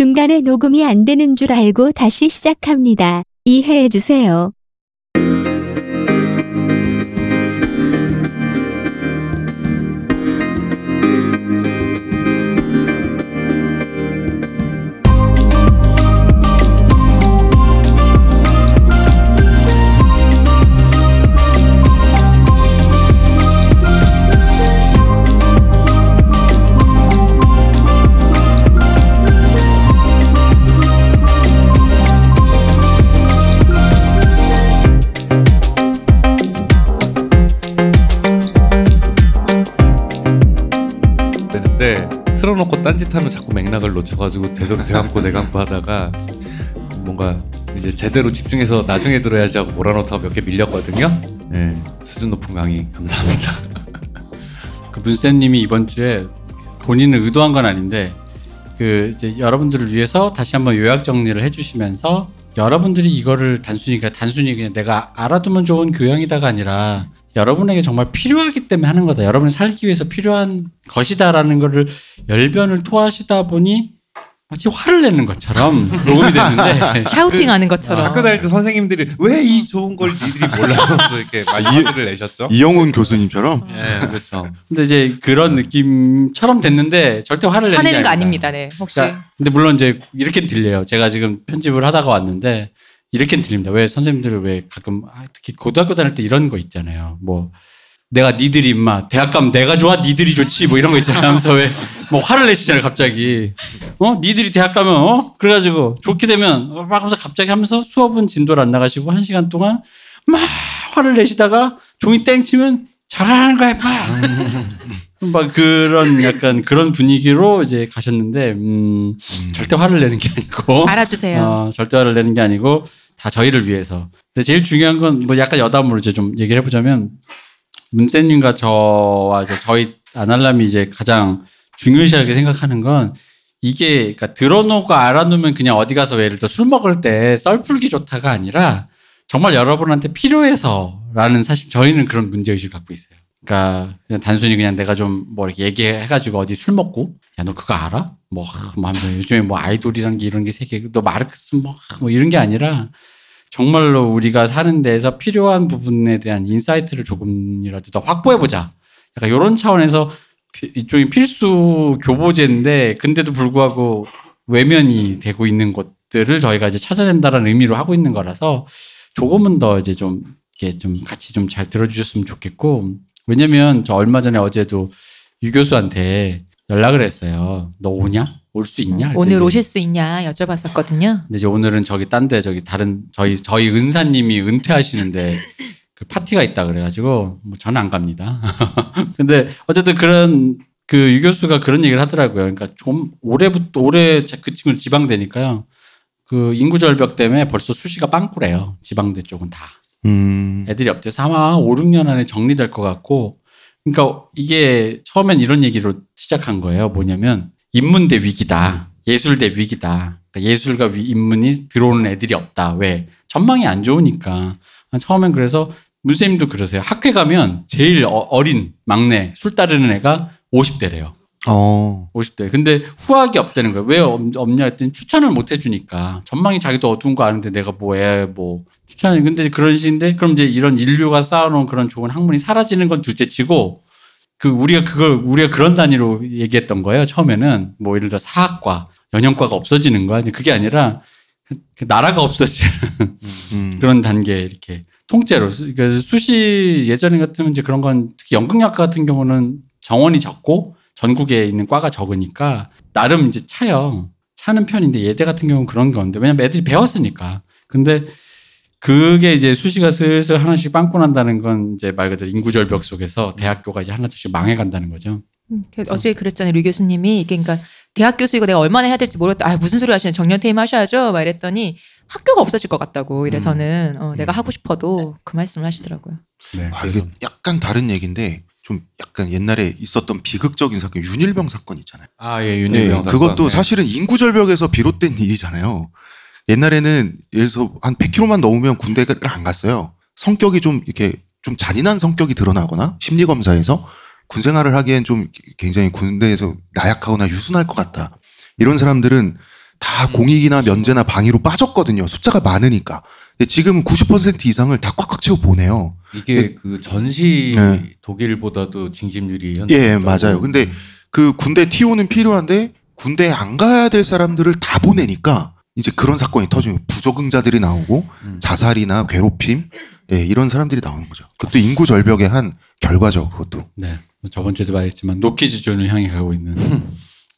중간에 녹음이 안 되는 줄 알고 다시 시작합니다. 이해해 주세요. 틀어놓고 딴짓하면 자꾸 맥락을 놓쳐가지고 되도록 대감고 대감고 하다가 뭔가 이제 제대로 집중해서 나중에 들어야지 하고 몰아놓다가 몇 개 밀렸거든요. 네, 수준 높은 강의 감사합니다. 그 문쌤님이 이번 주에 본인은 의도한 건 아닌데 그 이제 여러분들을 위해서 다시 한번 요약 정리를 해주시면서 여러분들이 이거를 단순히 그냥 단순히 그냥 내가 알아두면 좋은 교양이다가 아니라 여러분에게 정말 필요하기 때문에 하는 거다. 여러분이 살기 위해서 필요한 것이다라는 거를 열변을 토하시다 보니 마치 화를 내는 것처럼 녹음이 됐는데 샤우팅하는 것처럼. 학교 다닐 때 선생님들이 왜 이 좋은 걸 니들이 몰라서 이렇게 많이 화를 내셨죠? 이영훈 교수님처럼 네, 그렇죠. 근데 이제 그런 느낌처럼 됐는데 절대 화를 내는 화내는 게거 아닙니다. 아닙니다. 네. 혹시 그러니까 근데 물론 이제 이렇게 들려요. 제가 지금 편집을 하다가 왔는데 이렇게 들립니다. 왜 선생님들을 왜 가끔 아, 특히 고등학교 다닐 때 이런 거 있잖아요. 뭐 내가 니들이 임마 대학 가면 내가 좋아 니들이 좋지 뭐 이런 거 있잖아요. 하면서 왜 뭐 화를 내시잖아요. 갑자기 어 니들이 대학 가면 어 그래가지고 좋게 되면 어, 막 하면서 갑자기 하면서 수업은 진도를 안 나가시고 한 시간 동안 막 화를 내시다가 종이 땡 치면 잘하는 거야 막. 막 그런 약간 그런 분위기로 이제 가셨는데 음, 절대 화를 내는 게 아니고 알아주세요. 어, 절대 화를 내는 게 아니고 다 저희를 위해서. 근데 제일 중요한 건 뭐 약간 여담으로 이제 좀 얘기를 해보자면 문쌤님과 저와 이제 저희 아날람이 이제 가장 중요시하게 생각하는 건 이게 그러니까 들어놓고 알아놓으면 그냥 어디 가서 예를 들어 술 먹을 때 썰풀기 좋다가 아니라 정말 여러분한테 필요해서라는 사실 저희는 그런 문제의식을 갖고 있어요. 그러니까 그냥 단순히 그냥 내가 좀 뭐 이렇게 얘기해가지고 어디 술 먹고 야 너 그거 알아? 뭐, 뭐 요즘에 뭐 아이돌이란 게 이런 게 세계 너 마르크스 뭐, 뭐 이런 게 아니라 정말로 우리가 사는 데에서 필요한 부분에 대한 insight를 조금이라도 더 확보해 보자. 약간 이런 차원에서 피- 일종의 필수 교보재인데 근데도 불구하고 외면이 되고 있는 것들을 저희가 이제 찾아낸다는 의미로 하고 있는 거라서 조금은 더 이제 좀 이렇게 좀 같이 좀 잘 들어주셨으면 좋겠고 왜냐면 저 얼마 전에 어제도 유 교수한테 연락을 했어요. 너 오냐? 올 수 있냐? 오늘 오실 수 있냐 여쭤봤었거든요. 근데 이제 오늘은 저기 딴 데 저기 다른 저희 저희 은사님이 은퇴하시는데 그 파티가 있다 그래가지고 뭐 저는 안 갑니다. 근데 어쨌든 그런 그 유 교수가 그런 얘기를 하더라고요. 그러니까 좀 올해부터 올해 그 친구 지방대니까요. 그 인구 절벽 때문에 벌써 수시가 빵꾸래요. 지방대 쪽은 다. 음, 애들이 없대서 아마 5, 6년 안에 정리될 것 같고 그러니까 이게 처음엔 이런 얘기로 시작한 거예요. 뭐냐면 인문대 위기다. 예술대 위기다. 그러니까 예술과 위- 인문이 들어오는 애들이 없다. 왜? 전망이 안 좋으니까. 처음엔 그래서 문쌤님도 그러세요. 학회 가면 제일 어- 어린 막내 술 따르는 애가 50대래요. 어, 50대. 근데 후학이 없다는 거예요. 왜 없- 없냐 했더니 추천을 못 해주니까. 전망이 자기도 어두운 거 아는데 내가 뭐해, 뭐. 추천이. 근데 그런 식인데, 그럼 이제 이런 인류가 쌓아놓은 그런 좋은 학문이 사라지는 건 둘째 치고, 그, 우리가 그걸, 우리가 그런 단위로 얘기했던 거예요. 처음에는. 뭐, 예를 들어 사학과, 연영과가 없어지는 거야. 그게 아니라, 그, 그 나라가 없어지는 음, 그런 단계 이렇게 통째로. 수- 그래서 수시 예전에 같으면 이제 그런 건 특히 연극학과 같은 경우는 정원이 적고 전국에 있는 과가 적으니까 나름 이제 차요. 차는 편인데 예대 같은 경우는 그런 건데 왜냐면 애들이 배웠으니까. 근데 그게 이제 수시가 슬슬 하나씩 빵꾸 난다는 건 이제 말 그대로 인구절벽 속에서 대학교가 이제 하나둘씩 망해간다는 거죠. 음, 그 어제 그랬잖아요. 류 교수님이 이게 그러니까 대학 교수이고 내가 얼마나 해야 될지 모르겠다. 아 무슨 소리 하시는 정년 퇴임하셔야죠. 막 이랬더니 학교가 없어질 것 같다고. 이래서는 어, 내가 하고 싶어도 그 말씀을 하시더라고요. 네. 아, 이게 약간 다른 얘기인데 좀 약간 옛날에 있었던 비극적인 사건 윤일병 사건 있잖아요. 아, 예, 네, 윤일병 사건. 그것도 네. 사실은 인구 절벽에서 비롯된 일이잖아요. 옛날에는 예를 들어서 한 100km만 넘으면 군대를 안 갔어요. 성격이 좀 이렇게 좀 잔인한 성격이 드러나거나 심리 검사에서 군 생활을 하기엔 좀 굉장히 군대에서 나약하거나 유순할 것 같다. 이런 사람들은 다 음. 공익이나 면제나 방위로 빠졌거든요. 숫자가 많으니까. 근데 지금은 90% 이상을 다 꽉꽉 채워 보내요. 이게 그 전시 네. 독일보다도 징집률이 예. 맞아요. 근데 그 군대 TO는 필요한데 군대에 안 가야 될 사람들을 다 보내니까 이제 그런 사건이 터지고 부적응자들이 나오고 음. 자살이나 괴롭힘 예, 이런 사람들이 나오는 거죠. 그것도 인구 절벽의 한 결과죠. 그것도. 네. 저번 주에도 말했지만 노키즈존을 향해 가고 있는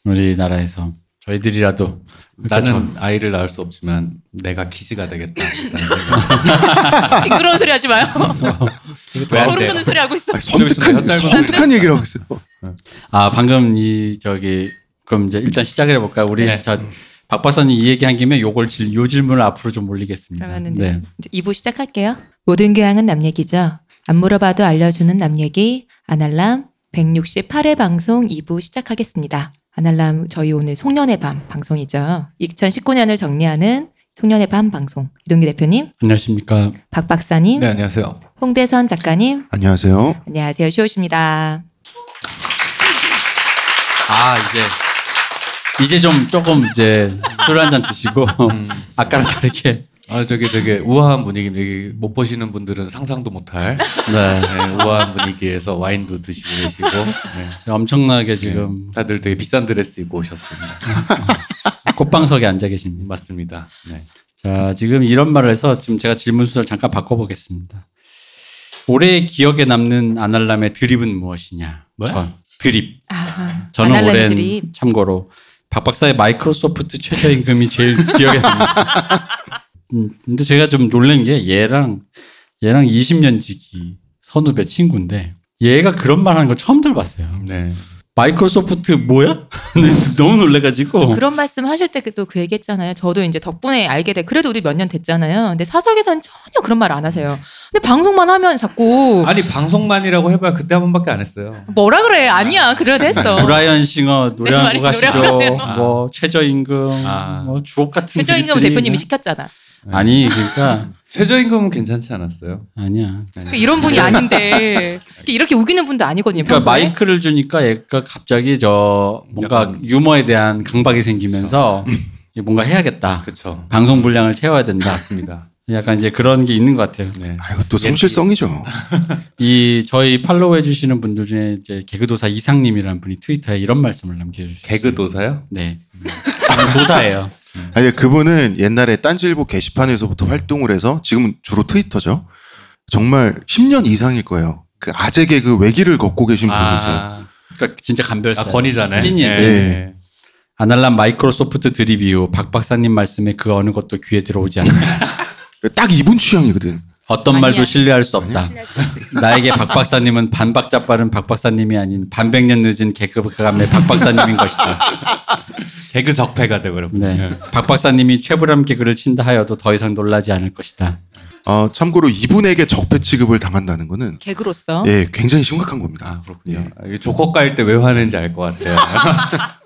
우리나라에서 저희들이라도 나는 아이를 낳을 수 없지만 내가 키즈가 되겠다. 징그러운 소리 하지 마요. 소름 돼요? 돋는 소리 하고 있어. 아니, 섬뜩한 섬뜩한 얘기를 하고 있어요. 아 방금 이 저기 그럼 이제 일단 시작을 해볼까요? 우리 네. 저 박 박사님 이 얘기한 김에 요걸 질, 요 질문을 앞으로 좀 올리겠습니다. 그러면 네. 네. 2부 시작할게요. 모든 교양은 남 얘기죠. 안 물어봐도 알려주는 남 얘기 아날람 168회 방송 2부 시작하겠습니다. 아날람 저희 오늘 송년회 밤 방송이죠. 2019년을 정리하는 송년회 밤 방송 이동기 대표님, 안녕하십니까. 박 박사님, 네 안녕하세요. 홍대선 작가님, 안녕하세요. 안녕하세요. 쇼우십니다. 아 이제 이제 좀 조금 이제 술 한 잔 드시고 음. 아까랑 다르게 아 저기 되게 우아한 분위기 못 보시는 분들은 상상도 못할 네. 네, 우아한 분위기에서 와인도 드시고 계시고 네. 엄청나게 지금 다들 되게 비싼 드레스 입고 오셨습니다. 꽃방석에 앉아 계십니다. 맞습니다. 네. 자, 지금 이런 말을 해서 지금 제가 질문 순서를 잠깐 바꿔보겠습니다. 올해 기억에 남는 아날람의 드립은 무엇이냐? 뭐야? 저, 드립. 아, 저는 올해 드립. 참고로 박 박사의 마이크로소프트 최저임금이 제일 기억에 납니다. 음, 근데 제가 좀 놀란 게 얘랑 얘랑 20년 지기 선후배 친구인데 얘가 그런 말 하는 걸 처음 들어봤어요. 네. 마이크로소프트 뭐야? 근데 너무 놀래가지고 그런 말씀 하실 때 또 그 얘기했잖아요. 저도 이제 덕분에 알게 돼. 그래도 우리 몇 년 됐잖아요. 근데 사석에서는 전혀 그런 말 안 하세요. 근데 방송만 하면 자꾸 아니 방송만이라고 해봐야 그때 한 번밖에 안 했어요. 뭐라 그래? 아니야. 그래도 했어. 브라이언 싱어 노래 내한곡 하시죠. 뭐 최저임금, 아. 뭐 주옥 같은 최저임금 대표님이 뭐- 시켰잖아. 아니 그러니까 최저임금은 괜찮지 않았어요? 아니야. 이런 분이 아닌데 이렇게 우기는 분도 아니거든요. 그러니까 평소에. 마이크를 주니까 얘가 갑자기 저 뭔가 유머에 대한 강박이 생기면서 뭔가 해야겠다. 그렇죠. 방송 분량을 채워야 된다. 맞습니다. 약간 이제 그런 게 있는 것 같아요. 네. 아, 또 성실성이죠. 이 저희 팔로우 해주시는 분들 중에 이제 개그도사 이상님이라는 분이 트위터에 이런 말씀을 남겨주셨어요. 개그도사요? 네. 도사예요. 아니 그분은 옛날에 딴지일보 게시판에서부터 활동을 해서 지금은 주로 트위터죠. 정말 10년 이상일 거예요. 그 아재 개그 외길을 걷고 계신 분이세요. 아, 그러니까 진짜 간별사. 아 권위자네. 찐이에요, 찐. 네. 아날람 마이크로소프트 드립 이후 박 박사님 말씀에 그 어느 것도 귀에 들어오지 않는다. 딱 이분 취향이거든. 어떤 아니야. 말도 신뢰할 수 없다. 나에게 박 박사님은 반박자 빠른 박 박사님이 아닌 반백년 늦은 개그감의 박 박사님인 것이다. 개그 적폐가 돼버렸군요. 네. 박 박사님이 최불암 개그를 친다 하여도 더 이상 놀라지 않을 것이다. 어, 참고로 이분에게 적폐 취급을 당한다는 거는 개그로서 예, 굉장히 심각한 겁니다. 아 그렇군요. 예. 아, 조커 깔 때 왜 화내는지 알 것 같아요.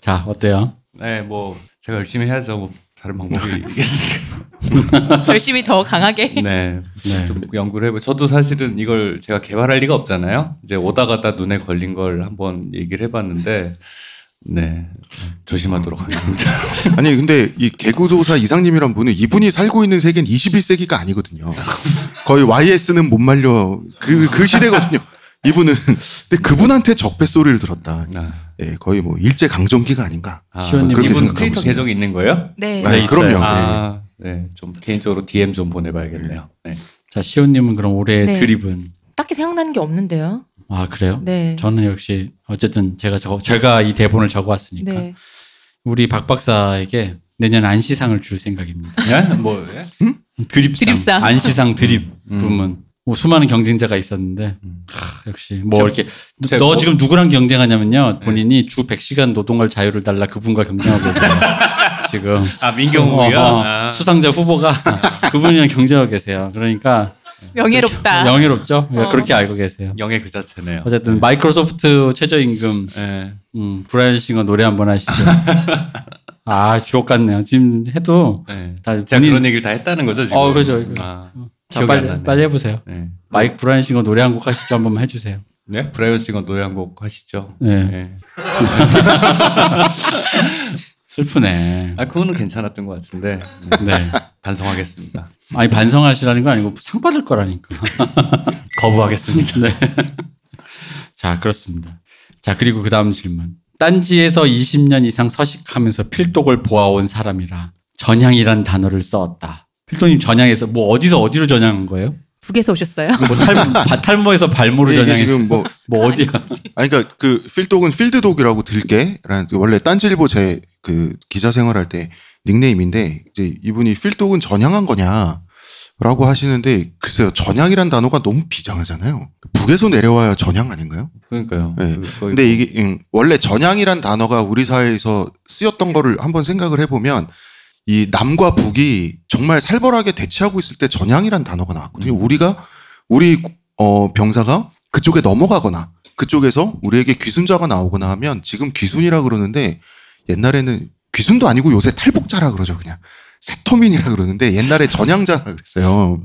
자, 어때요? 네, 뭐 제가 열심히 해야죠. 뭐 다른 방법이 있겠어요. 열심히 더 강하게. 네, 네. 좀 연구를 해보. 저도 사실은 이걸 제가 개발할 리가 없잖아요. 이제 오다 가다 눈에 걸린 걸 한번 얘기를 해봤는데, 네 조심하도록 하겠습니다. 아니 근데 이 개구도사 이상님이란 분은 이분이 살고 있는 세계는 21세기가 아니거든요. 거의 YS는 못 말려 그그 시대거든요. 이분은 근데 그분한테 적폐 소리를 들었다. 아, 예, 거의 뭐 일제 강점기가 아닌가. 아, 시원님, 이분 트위터 있습니다. 계정이 있는 거예요? 네. 아, 네. 그럼요. 예. 아, 네, 좀 개인적으로 DM 좀 보내봐야겠네요. 네. 자, 시온님은 그럼 올해 네. 드립은 딱히 생각나는 게 없는데요. 아 그래요? 네. 저는 역시 어쨌든 제가 적어 제가 이 대본을 적어왔으니까 네. 우리 박 박사에게 내년 안시상을 줄 생각입니다. 네? 뭐 예? 드립상, 드립상. 안시상 드립 음. 부문. 뭐 수많은 경쟁자가 있었는데 음. 하, 역시 뭐 저- 이렇게 너, 제너 뭐- 지금 누구랑 경쟁하냐면요 네. 본인이 주 100시간 노동할 자유를 달라 그분과 경쟁하고 계세요 지금 아 민경욱이요? 어허, 아. 수상자 후보가 그분이랑 경쟁하고 계세요 그러니까 명예롭다. 명예롭죠 어. 그렇게 알고 계세요 영예 그 자체네요. 어쨌든 마이크로소프트 최저임금 네. 음, 브라이언 싱어 노래 한번 하시죠 아 주옥 같네요 지금 해도 네. 다 제가 본인- 그런 얘기를 다 했다는 거죠 지금. 어, 그죠. 아, 자, 기억이 안 빨리, 나네. 빨리 해보세요 네. 마이크 브라이언 싱어 노래 한 곡 하시죠 한번 해주세요 네, 브라이언 싱어 노래 한 곡 하시죠. 네. 네. 슬프네. 아 그거는 괜찮았던 것 같은데 네. 반성하겠습니다. 아니 반성하시라는 거 아니고 상 받을 거라니까. 거부하겠습니다. 네. 자, 그렇습니다. 자, 그리고 그 다음 질문. 딴지에서 20년 이상 서식하면서 필독을 보아온 사람이라 전향이란 단어를 써왔다. 필독님 전향에서 뭐 어디서 어디로 전향한 거예요? 북에서 오셨어요? 뭐 탈, 바- 탈모에서 발모로 이게 전향했어. 지금 뭐 뭐 어디야? 아니 그러니까 그 필독은 필드독이라고 들게라는 원래 딴지일보 제 그 기자 생활할 때 닉네임인데 이제 이분이 필독은 전향한 거냐라고 하시는데 글쎄요 전향이란 단어가 너무 비장하잖아요. 북에서 내려와야 전향 아닌가요? 그러니까요. 네. 그 근데 이게 음, 원래 전향이란 단어가 우리 사회에서 쓰였던 거를 한번 생각을 해보면 이 남과 북이 정말 살벌하게 대치하고 있을 때 전향이란 단어가 나왔거든요. 우리가 우리 어, 병사가 그쪽에 넘어가거나 그쪽에서 우리에게 귀순자가 나오거나 하면 지금 귀순이라 그러는데 옛날에는 귀순도 아니고 요새 탈북자라 그러죠 그냥 세터민이라 그러는데 옛날에 전향자라 그랬어요.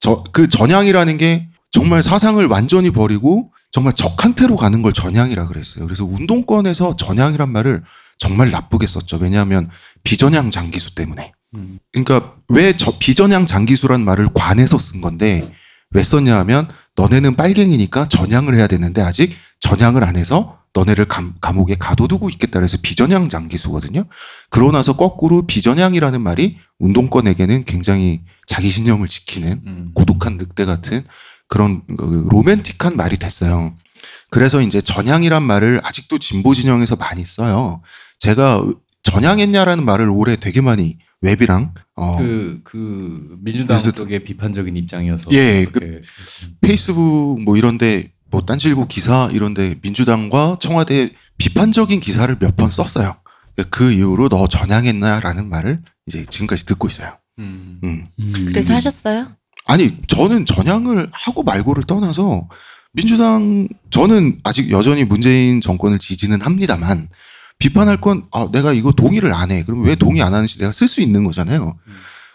저 그 전향이라는 게 정말 사상을 완전히 버리고 정말 적한테로 가는 걸 전향이라 그랬어요. 그래서 운동권에서 전향이란 말을 정말 나쁘게 썼죠. 왜냐하면 비전향 장기수 때문에. 음. 그러니까 왜 저 비전향 장기수란 말을 관해서 쓴 건데 왜 썼냐 하면 너네는 빨갱이니까 전향을 해야 되는데 아직 전향을 안 해서 너네를 감, 감옥에 가둬두고 있겠다 그래서 비전향 장기수거든요. 그러고 나서 거꾸로 비전향이라는 말이 운동권에게는 굉장히 자기 신념을 지키는 음. 고독한 늑대 같은 그런 그 로맨틱한 말이 됐어요. 그래서 이제 전향이란 말을 아직도 진보 진영에서 많이 써요. 제가 전향했냐라는 말을 올해 되게 많이 웹이랑 어, 그, 그 민주당 그래서- 쪽의 비판적인 입장이어서 예, 그렇게 페이스북 뭐 이런데 뭐 딴지일보 기사 이런데 민주당과 청와대 비판적인 기사를 몇 번 썼어요. 그 이후로 너 전향했나라는 말을 이제 지금까지 듣고 있어요. 음. 음. 음. 그래서 하셨어요? 아니 저는 전향을 하고 말고를 떠나서 민주당 저는 아직 여전히 문재인 정권을 지지는 합니다만 비판할 건 아, 내가 이거 동의를 안 해. 그럼 왜 동의 안 하는지 내가 쓸 수 있는 거잖아요.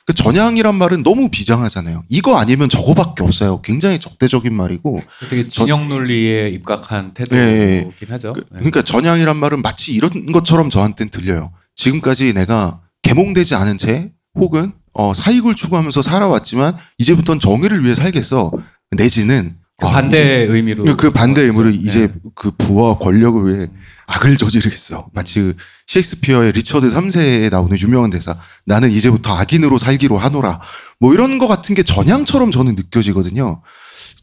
그 전향이란 말은 너무 비장하잖아요. 이거 아니면 저거밖에 없어요. 굉장히 적대적인 말이고. 되게 진영 논리에 입각한 태도긴 예, 하죠. 그- 예. 그러니까 전향이란 말은 마치 이런 것처럼 저한테는 들려요. 지금까지 내가 개몽되지 않은 채 혹은 어, 사익을 추구하면서 살아왔지만 이제부터는 정의를 위해 살겠어. 내지는 그 아, 반대의 의미로 그 반대 예. 이제 그 부와 권력을 위해 악을 저지르겠어. 마치 그 셰익스피어의 리처드 3세에 나오는 유명한 대사. 나는 이제부터 악인으로 살기로 하노라. 뭐 이런 거 같은 게 전향처럼 저는 느껴지거든요.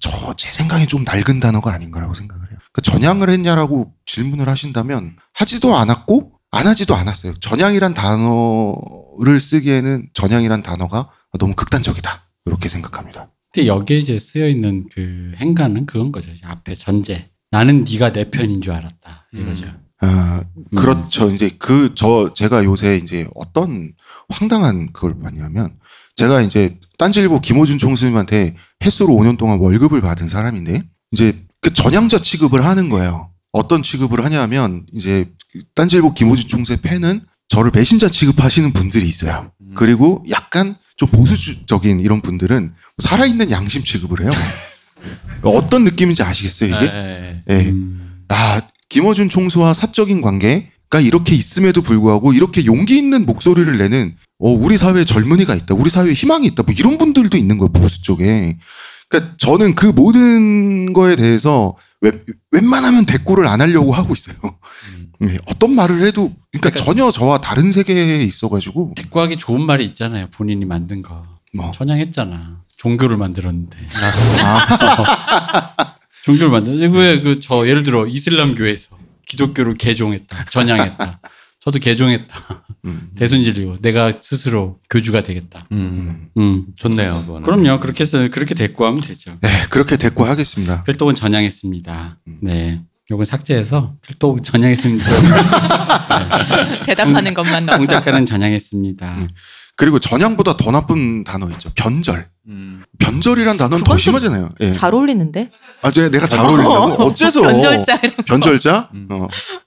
저 제 생각에 좀 낡은 단어가 아닌가라고 생각을 해요. 그 전향을 했냐라고 질문을 하신다면 하지도 않았고 안 하지도 않았어요. 전향이란 단어를 쓰기에는 전향이란 단어가 너무 극단적이다. 이렇게 생각합니다. 근데 여기에 이제 쓰여 있는 그 행간은 그건 거죠. 앞에 전제. 나는 네가 내 편인 줄 알았다. 이거죠. 아, 음. 그렇죠. 이제 그, 저, 제가 요새 이제 어떤 황당한 그걸 봤냐면, 제가 이제 딴지일보 김호준 총수님한테 횟수로 5년 동안 월급을 받은 사람인데, 이제 그 전향자 취급을 하는 거예요. 어떤 취급을 하냐면, 이제 그 딴지일보 김호준 총수의 팬은 저를 배신자 취급하시는 분들이 있어요. 음. 그리고 약간 좀 보수적인 이런 분들은 살아있는 양심 취급을 해요. 어떤 느낌인지 아시겠어요, 이게? 예, 예. 예. 음. 아, 김어준 총수와 사적인 관계가 이렇게 있음에도 불구하고 이렇게 용기 있는 목소리를 내는 어, 우리 사회에 젊은이가 있다. 우리 사회에 희망이 있다. 뭐 이런 분들도 있는 거예요. 보수 쪽에. 그러니까 저는 그 모든 거에 대해서 웬, 웬만하면 대꾸를 안 하려고 하고 있어요. 음. 네, 어떤 말을 해도 그러니까, 그러니까- 전혀 저와 다른 세계에 있어가지고 대꾸하기 좋은 말이 있잖아요. 본인이 만든 거. 뭐 전향했잖아. 종교를 만들었는데. 아, 종교를 만들. 왜그 저 예를 들어 이슬람 교회에서 기독교를 개종했다. 전향했다. 저도 개종했다. 음, 대순진리고 내가 스스로 교주가 되겠다. 음. 음. 좋네요, 그거는. 그럼요. 그렇게 해서 그렇게 대꾸하면 되죠. 네, 그렇게 대꾸하겠습니다. 필독은 전향했습니다. 음. 네. 요건 삭제해서 필독 전향했습니다. 대답하는 것만 홍 나서. 작가는 전향했습니다. 음. 그리고 전향보다 더 나쁜 단어 있죠. 변절. 음. 변절이란 단어는 더 심하잖아요. 예. 잘 어울리는데? 아, 제 내가 잘 어울린다고? 어째서? 변절자 이런 거. 변절자? 음. 어.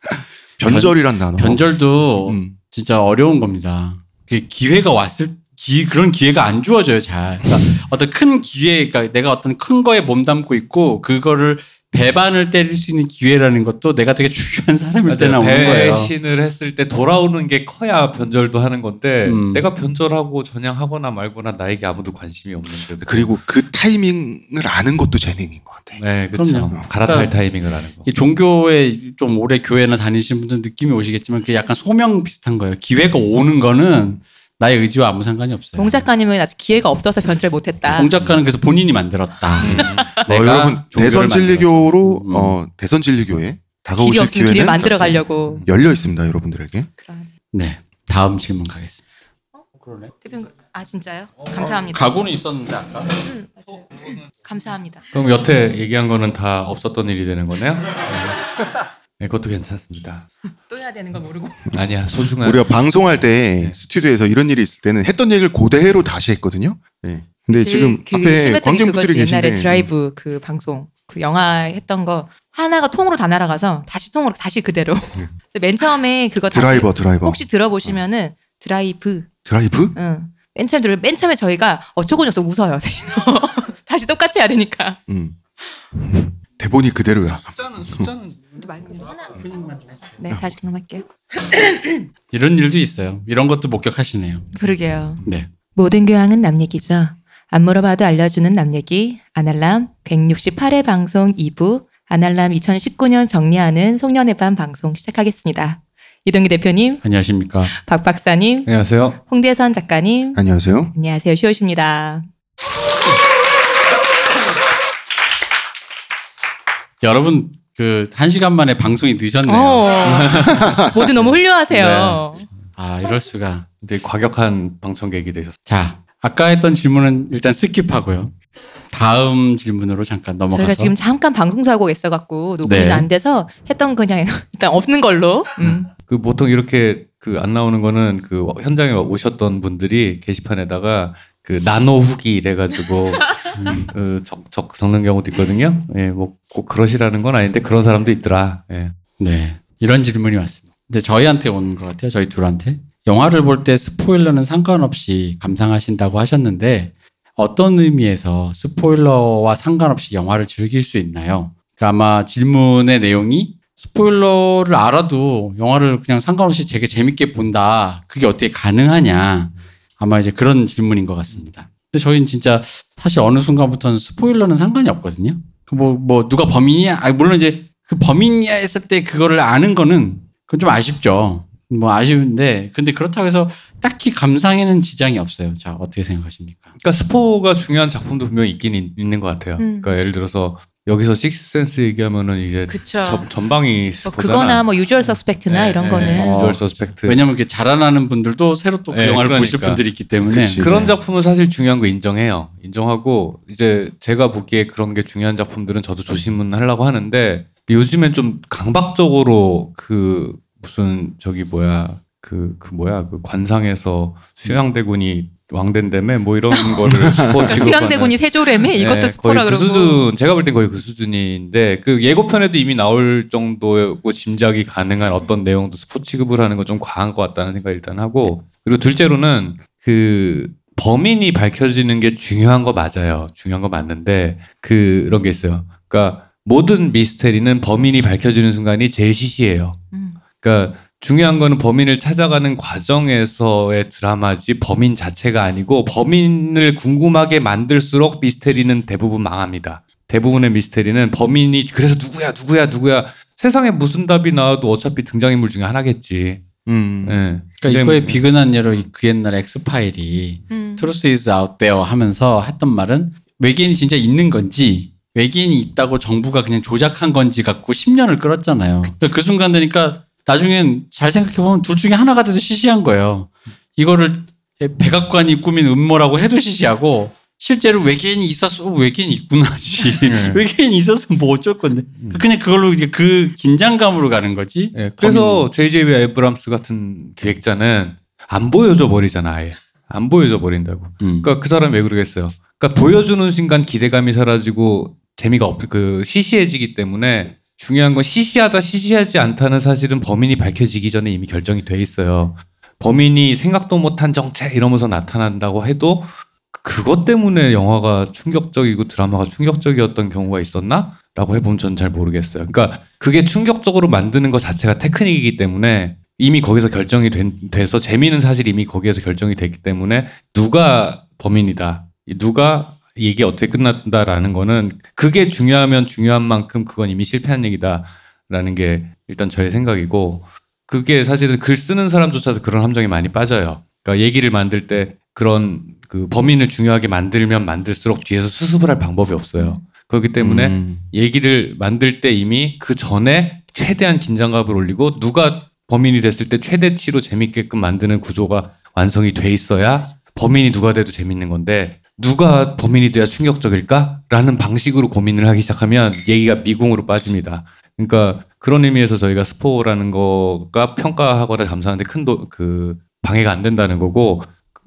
변절이란 단어. 변절도 음. 진짜 어려운 겁니다. 그 기회가 왔을 기, 그런 기회가 안 주어져요, 잘. 그러니까 어떤 큰 기회, 그러니까 내가 어떤 큰 거에 몸담고 있고 그거를 배반을 때릴 수 있는 기회라는 것도 내가 되게 중요한 사람일 때나 맞아요. 오는 거예요. 배신을 했을 때 돌아오는 게 커야 변절도 하는 건데 음. 내가 변절하고 전향하거나 말거나 나에게 아무도 관심이 없는데 그리고 그 타이밍을 아는 것도 재능인 것 같아요. 네 그렇죠 그럼요. 갈아탈 그러니까 타이밍을 아는 거이 종교에 좀 오래 교회나 다니시는 분들 느낌이 오시겠지만 그게 약간 소명 비슷한 거예요. 기회가 오는 거는 나의 의지와 아무 상관이 없어요. 봉 작가님은 아직 기회가 없어서 변절 못했다. 봉 작가는 그래서 본인이 만들었다. 어, 내가 여러분 종교를 대선 진리교로. 음. 어, 대선 진리교에 길이 다가오실 길을 기회는 만들어 가려고. 열려 있습니다, 여러분들에게. 네. 다음 질문 가겠습니다. 그러네. 대표님, 아 진짜요? 감사합니다. 가구는 있었는데 아까. 음, 맞아요. 감사합니다. 그럼 여태 얘기한 거는 다 없었던 일이 되는 거네요 네, 그것도 괜찮습니다 또 해야 되는 걸 모르고. 아니야 소중한 우리가 방송할 때 네. 스튜디오에서 이런 일이 있을 때는 했던 얘기를 그대로 다시 했거든요. 네. 근데 지금 그 앞에 관객분들이 그거지. 옛날에 계신데 드라이브 그 방송 그 영화 했던 거 하나가 통으로 다 날아가서 다시 통으로 다시 그대로. 그래서 맨 처음에 그거 드라이버 드라이버 혹시 들어보시면은 드라이브. 드라이브 응. 맨 처음에 들어 맨 처음에 저희가 어쩌고저쩌고 웃어요. 다시 똑같이 해야 되니까. 음. 대본이 그대로야. 숫자는 숫자는 마이크 하나. 네, 다시 할게요. 이런 일도 있어요. 이런 것도 목격하시네요. 그러게요. 네. 모든 교양은 남 얘기죠. 안 물어봐도 알려주는 남 얘기. 아날람 168회 방송 2부. 아날람 2019년 정리하는 송년회 밤 방송 시작하겠습니다. 이동기 대표님, 안녕하십니까. 박 박사님, 안녕하세요 홍대선 작가님, 안녕하세요. 안녕하세요. 시옷입니다. 여러분 그 한 시간 만에 방송이 늦었네요. 어, 모두 너무 훌륭하세요. 아 이럴 수가. 되게 과격한 방청객이 되셨어요 자 아까 했던 질문은 일단 skip하고요. 다음 질문으로 잠깐 넘어가서. 저희가 지금 잠깐 방송 사고 있어갖고 녹음이 네. 안 돼서 했던 거 그냥 일단 없는 걸로. 음. 그 보통 이렇게 그 안 나오는 거는 그 현장에 오셨던 분들이 게시판에다가 그 나노 후기 이래가지고 그 적, 적 적는 경우도 있거든요. 예, 뭐 꼭 그러시라는 건 아닌데 그런 사람도 있더라. 예. 네 이런 질문이 왔습니다. 근데 저희한테 오는 것 같아요. 저희 둘한테 영화를 볼 때 스포일러는 상관없이 감상하신다고 하셨는데 어떤 의미에서 스포일러와 상관없이 영화를 즐길 수 있나요? 그러니까 아마 질문의 내용이 스포일러를 알아도 영화를 그냥 상관없이 되게 재밌게 본다. 그게 어떻게 가능하냐. 아마 이제 그런 질문인 것 같습니다. 근데 저희는 진짜 사실 어느 순간부터는 스포일러는 상관이 없거든요. 그 뭐, 뭐, 누가 범인이야? 아, 물론 이제 그 범인이야 했을 때 그거를 아는 거는 그건 좀 아쉽죠. 뭐 아쉬운데 근데 그렇다고 해서 딱히 감상에는 지장이 없어요. 자 어떻게 생각하십니까? 그러니까 스포가 중요한 작품도 분명히 있긴 있, 있는 것 같아요. 음. 그러니까 예를 들어서 여기서 식스센스 얘기하면은 이제 그쵸. 전, 전방이 뭐 스포잖아. 그거나 뭐 유주얼 서스펙트나 네, 이런 네, 거는 네. 어. 유주얼 서스펙트. 왜냐면 이렇게 자라나는 분들도 새로 또그 네, 영화를 보실 그러니까. 분들이 있기 때문에 그치. 그런 네. 작품은 사실 중요한 거 인정해요. 인정하고 이제 제가 보기에 그런 게 중요한 작품들은 저도 조심은 하려고 하는데 요즘엔 좀 강박적으로 그 무슨 저기 뭐야 그그 뭐야 그 관상에서 수양대군이 왕된다며 뭐 이런 거를 스포 취급하는 수양대군이 세조래매? 이것도 네, 스포라 그 그러고. 수준 제가 볼 땐 거의 그 수준인데 그 예고편에도 이미 나올 정도고 짐작이 가능한 어떤 내용도 스포 취급을 하는 건 좀 과한 것 같다는 생각을 일단 하고 그리고 둘째로는 그 범인이 밝혀지는 게 중요한 거 맞아요. 중요한 거 맞는데 그런 게 있어요. 그러니까 모든 미스테리는 범인이 밝혀지는 순간이 제일 시시해요. 음. 그러니까 중요한 거는 범인을 찾아가는 과정에서의 드라마지 범인 자체가 아니고 범인을 궁금하게 만들수록 미스테리는 대부분 망합니다. 대부분의 미스테리는 범인이 그래서 누구야 누구야 누구야 세상에 무슨 답이 나와도 어차피 등장인물 중에 하나겠지. 음. 예. 그러니까 이거의 비근한 예로 이- 그 옛날 엑스파일이 음. Truth is out there 하면서 했던 말은 외계인이 진짜 있는 건지 외계인이 있다고 정부가 그냥 조작한 건지 갖고 10년을 끌었잖아요. 그그 순간 되니까 나중엔 잘 생각해보면 둘 중에 하나가 돼도 시시한 거예요. 이거를 백악관이 꾸민 음모라고 해도 시시하고 실제로 외계인이 있었어 외계인이 있구나지 외계인이 있었으면 뭐 어쩔 건데 그냥 그걸로 이제 그 긴장감으로 가는 거지. 예. 그래서 J.J. 에브람스 같은 기획자는 안 보여줘 버리잖아 아예 안 보여줘 버린다고. 음. 그러니까 그 사람 왜 그러겠어요? 그러니까 보여주는 순간 기대감이 사라지고 재미가 없, 그 시시해지기 때문에 중요한 건 시시하다 시시하지 않다는 사실은 범인이 밝혀지기 전에 이미 결정이 돼 있어요. 범인이 생각도 못한 정체 이러면서 나타난다고 해도 그것 때문에 영화가 충격적이고 드라마가 충격적이었던 경우가 있었나? 라고 해보면 전 잘 모르겠어요. 그러니까 그게 충격적으로 만드는 것 자체가 테크닉이기 때문에 이미 거기서 결정이 된, 돼서 재미는 사실 이미 거기에서 결정이 됐기 때문에 누가 범인이다. 누가 이게 어떻게 끝난다라는 거는 그게 중요하면 중요한 만큼 그건 이미 실패한 얘기다라는 게 일단 저의 생각이고 그게 사실은 글 쓰는 사람조차도 그런 함정이 많이 빠져요. 그러니까 얘기를 만들 때 그런 그 범인을 중요하게 만들면 만들수록 뒤에서 수습을 할 방법이 없어요. 그렇기 때문에 음. 얘기를 만들 때 이미 그 전에 최대한 긴장감을 올리고 누가 범인이 됐을 때 최대치로 재밌게끔 만드는 구조가 완성이 돼 있어야 범인이 누가 돼도 재밌는 건데 누가 범인이 돼야 충격적일까라는 방식으로 고민을 하기 시작하면 얘기가 미궁으로 빠집니다. 그러니까 그런 의미에서 저희가 스포라는 거가 평가하거나 감사하는데 큰그 방해가 안 된다는 거고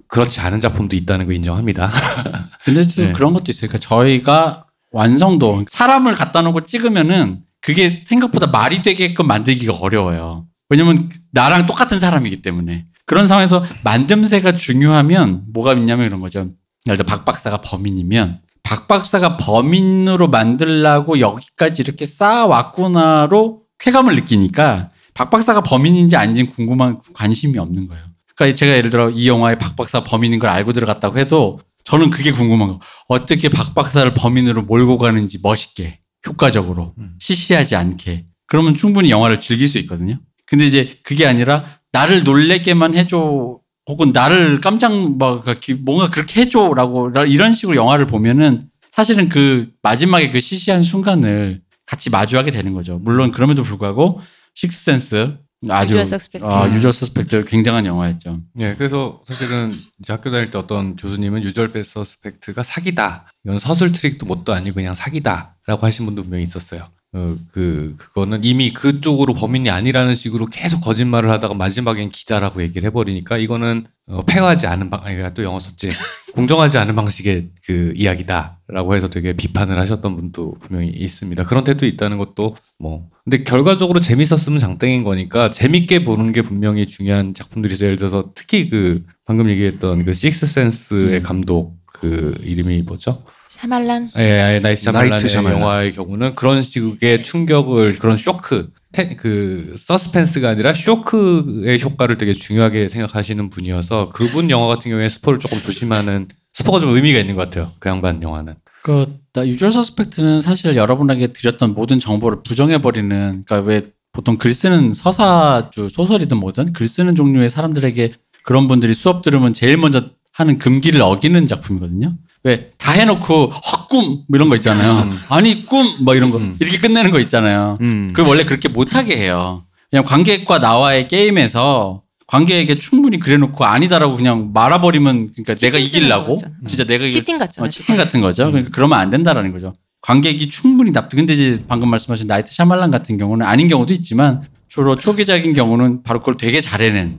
그렇지 않은 작품도 있다는 거 인정합니다. 근데 또 네. 그런 것도 있어요. 그러니까 저희가 완성도 사람을 갖다 놓고 찍으면은 그게 생각보다 말이 되게끔 만들기가 어려워요. 왜냐면 나랑 똑같은 사람이기 때문에 그런 상황에서 만듦새가 중요하면 뭐가 있냐면 이런 거죠. 예를 들어 박 박사가 범인이면 박 박사가 범인으로 만들라고 여기까지 이렇게 쌓아왔구나로 쾌감을 느끼니까 박 박사가 범인인지 아닌지 궁금한 관심이 없는 거예요. 그러니까 제가 예를 들어 이 영화에 박 박사 범인인 걸 알고 들어갔다고 해도 저는 그게 궁금한 거. 어떻게 박 박사를 범인으로 몰고 가는지 멋있게, 효과적으로, 음. 시시하지 않게. 그러면 충분히 영화를 즐길 수 있거든요. 근데 이제 그게 아니라 나를 놀래게만 해줘. 혹은 나를 깜짝 막 기- 뭔가 그렇게 해줘라고 이런 식으로 영화를 보면은 사실은 그 마지막에 그 시시한 순간을 같이 마주하게 되는 거죠. 물론 그럼에도 불구하고 Sixth Sense 아주 Usual Suspect. 아, Usual Suspect 굉장한 영화였죠. 네, 그래서 사실은 이제 학교 다닐 때 어떤 교수님은 Usual Suspect가 사기다. 이건 서술 트릭도 뭣도 아니고 그냥 사기다라고 하신 분도 분명히 있었어요. 어, 그 그거는 이미 그쪽으로 범인이 아니라는 식으로 계속 거짓말을 하다가 마지막엔 기다라고 얘기를 해버리니까 이거는 어, 폐허하지 않은 방, 아니 또 영어 썼지 공정하지 않은 방식의 그 이야기다라고 해서 되게 비판을 하셨던 분도 분명히 있습니다. 그런 태도 있다는 것도 뭐 근데 결과적으로 재밌었으면 장땡인 거니까 재밌게 보는 게 분명히 중요한 작품들이죠. 예를 들어서 특히 그 방금 얘기했던 그 식스 센스의 음. 감독 그 이름이 뭐죠? 샤말란. 예, 예, 나이트 샤말란의 샤말란. 영화의 경우는 그런 식의 충격을 그런 쇼크, 테- 그 서스펜스가 아니라 쇼크의 효과를 되게 중요하게 생각하시는 분이어서 그분 영화 같은 경우에 스포를 조금 조심하는 스포가 좀 의미가 있는 것 같아요. 그 양반 영화는. 그, 나 Usual Suspect는 사실 여러분에게 드렸던 모든 정보를 부정해 버리는, 그러니까 왜 보통 글 쓰는 서사주, 소설이든 뭐든 글 쓰는 종류의 사람들에게 그런 분들이 수업 들으면 제일 먼저 하는 금기를 어기는 작품이거든요. 왜 다 해놓고 헛꿈 뭐 이런 거 있잖아요. 음. 아니 꿈 뭐 이런 거 음. 이렇게 끝내는 거 있잖아요. 음. 그 원래 그렇게 못하게 해요. 그냥 관객과 나와의 게임에서 관객에게 충분히 그래놓고 아니다라고 그냥 말아버리면 그러니까 내가 이기려고 거잖아. 진짜 내가 이길 치팅 같잖아. 어, 치팅 같은 거죠. 음. 그러니까 그러면 안 된다라는 거죠. 관객이 충분히 납득. 근데 이제 방금 말씀하신 나이트 샤말란 같은 경우는 아닌 경우도 있지만 주로 초기적인 경우는 바로 그걸 되게 잘해낸.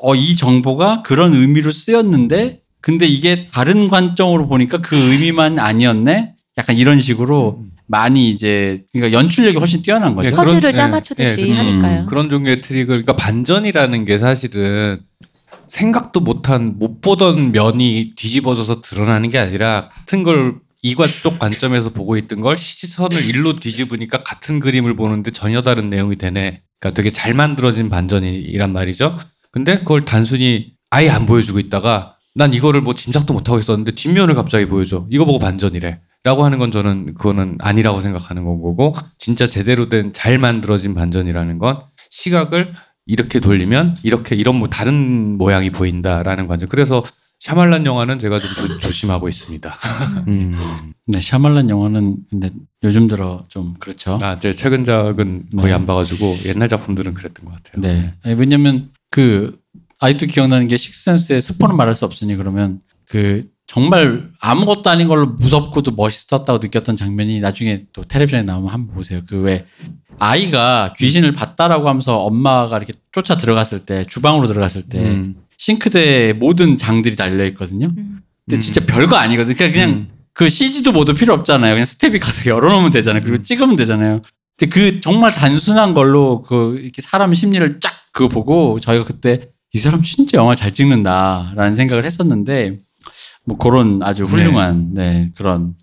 어, 이 정보가 그런 의미로 쓰였는데 근데 이게 다른 관점으로 보니까 그 의미만 아니었네? 약간 이런 식으로 많이 이제 그러니까 연출력이 훨씬 뛰어난 거죠. 예, 퍼즐을 그런- 짜맞추듯이 예, 그렇죠. 하니까요. 그런 종류의 트릭을 그러니까 반전이라는 게 사실은 생각도 못한 못 보던 면이 뒤집어져서 드러나는 게 아니라 같은 걸 이과 쪽 관점에서 보고 있던 걸 시선을 일로 뒤집으니까 같은 그림을 보는데 전혀 다른 내용이 되네. 그러니까 되게 잘 만들어진 반전이란 말이죠. 근데 그걸 단순히 아예 안 보여주고 있다가 난 이거를 뭐 짐작도 못 하고 있었는데 뒷면을 갑자기 보여줘. 이거 보고 반전이래. 라고 하는 건 저는 그거는 아니라고 생각하는 거고 진짜 제대로 된 잘 만들어진 반전이라는 건 시각을 이렇게 돌리면 이렇게 이런 뭐 다른 모양이 보인다라는 관점. 그래서 샤말란 영화는 제가 좀 조, 조심하고 있습니다. 음. 네, 샤말란 영화는 근데 요즘 들어 좀 그렇죠. 아, 제 최근작은 거의 네. 안 봐가지고 옛날 작품들은 그랬던 것 같아요. 네. 아니, 왜냐면 그 아직도 기억나는 게 식센스의 스포는 말할 수 없으니 그러면 그 정말 아무것도 아닌 걸로 무섭고도 멋있었다고 느꼈던 장면이 나중에 또 텔레비전에 나오면 한번 보세요. 그 왜 아이가 귀신을 봤다라고 하면서 엄마가 이렇게 쫓아 들어갔을 때 주방으로 들어갔을 때 음. 싱크대에 모든 장들이 달려 있거든요. 음. 근데 진짜 별거 아니거든요. 그냥, 그냥 음. 그 CG도 모두 필요 없잖아요. 그냥 스텝이 가서 열어놓으면 되잖아요. 그리고 찍으면 되잖아요. 근데 그 정말 단순한 걸로 그 이렇게 사람 심리를 쫙 그거 보고 저희가 그때 이 사람 진짜 영화 잘 찍는다라는 생각을 했었는데 뭐 그런 아주 훌륭한 네, 그런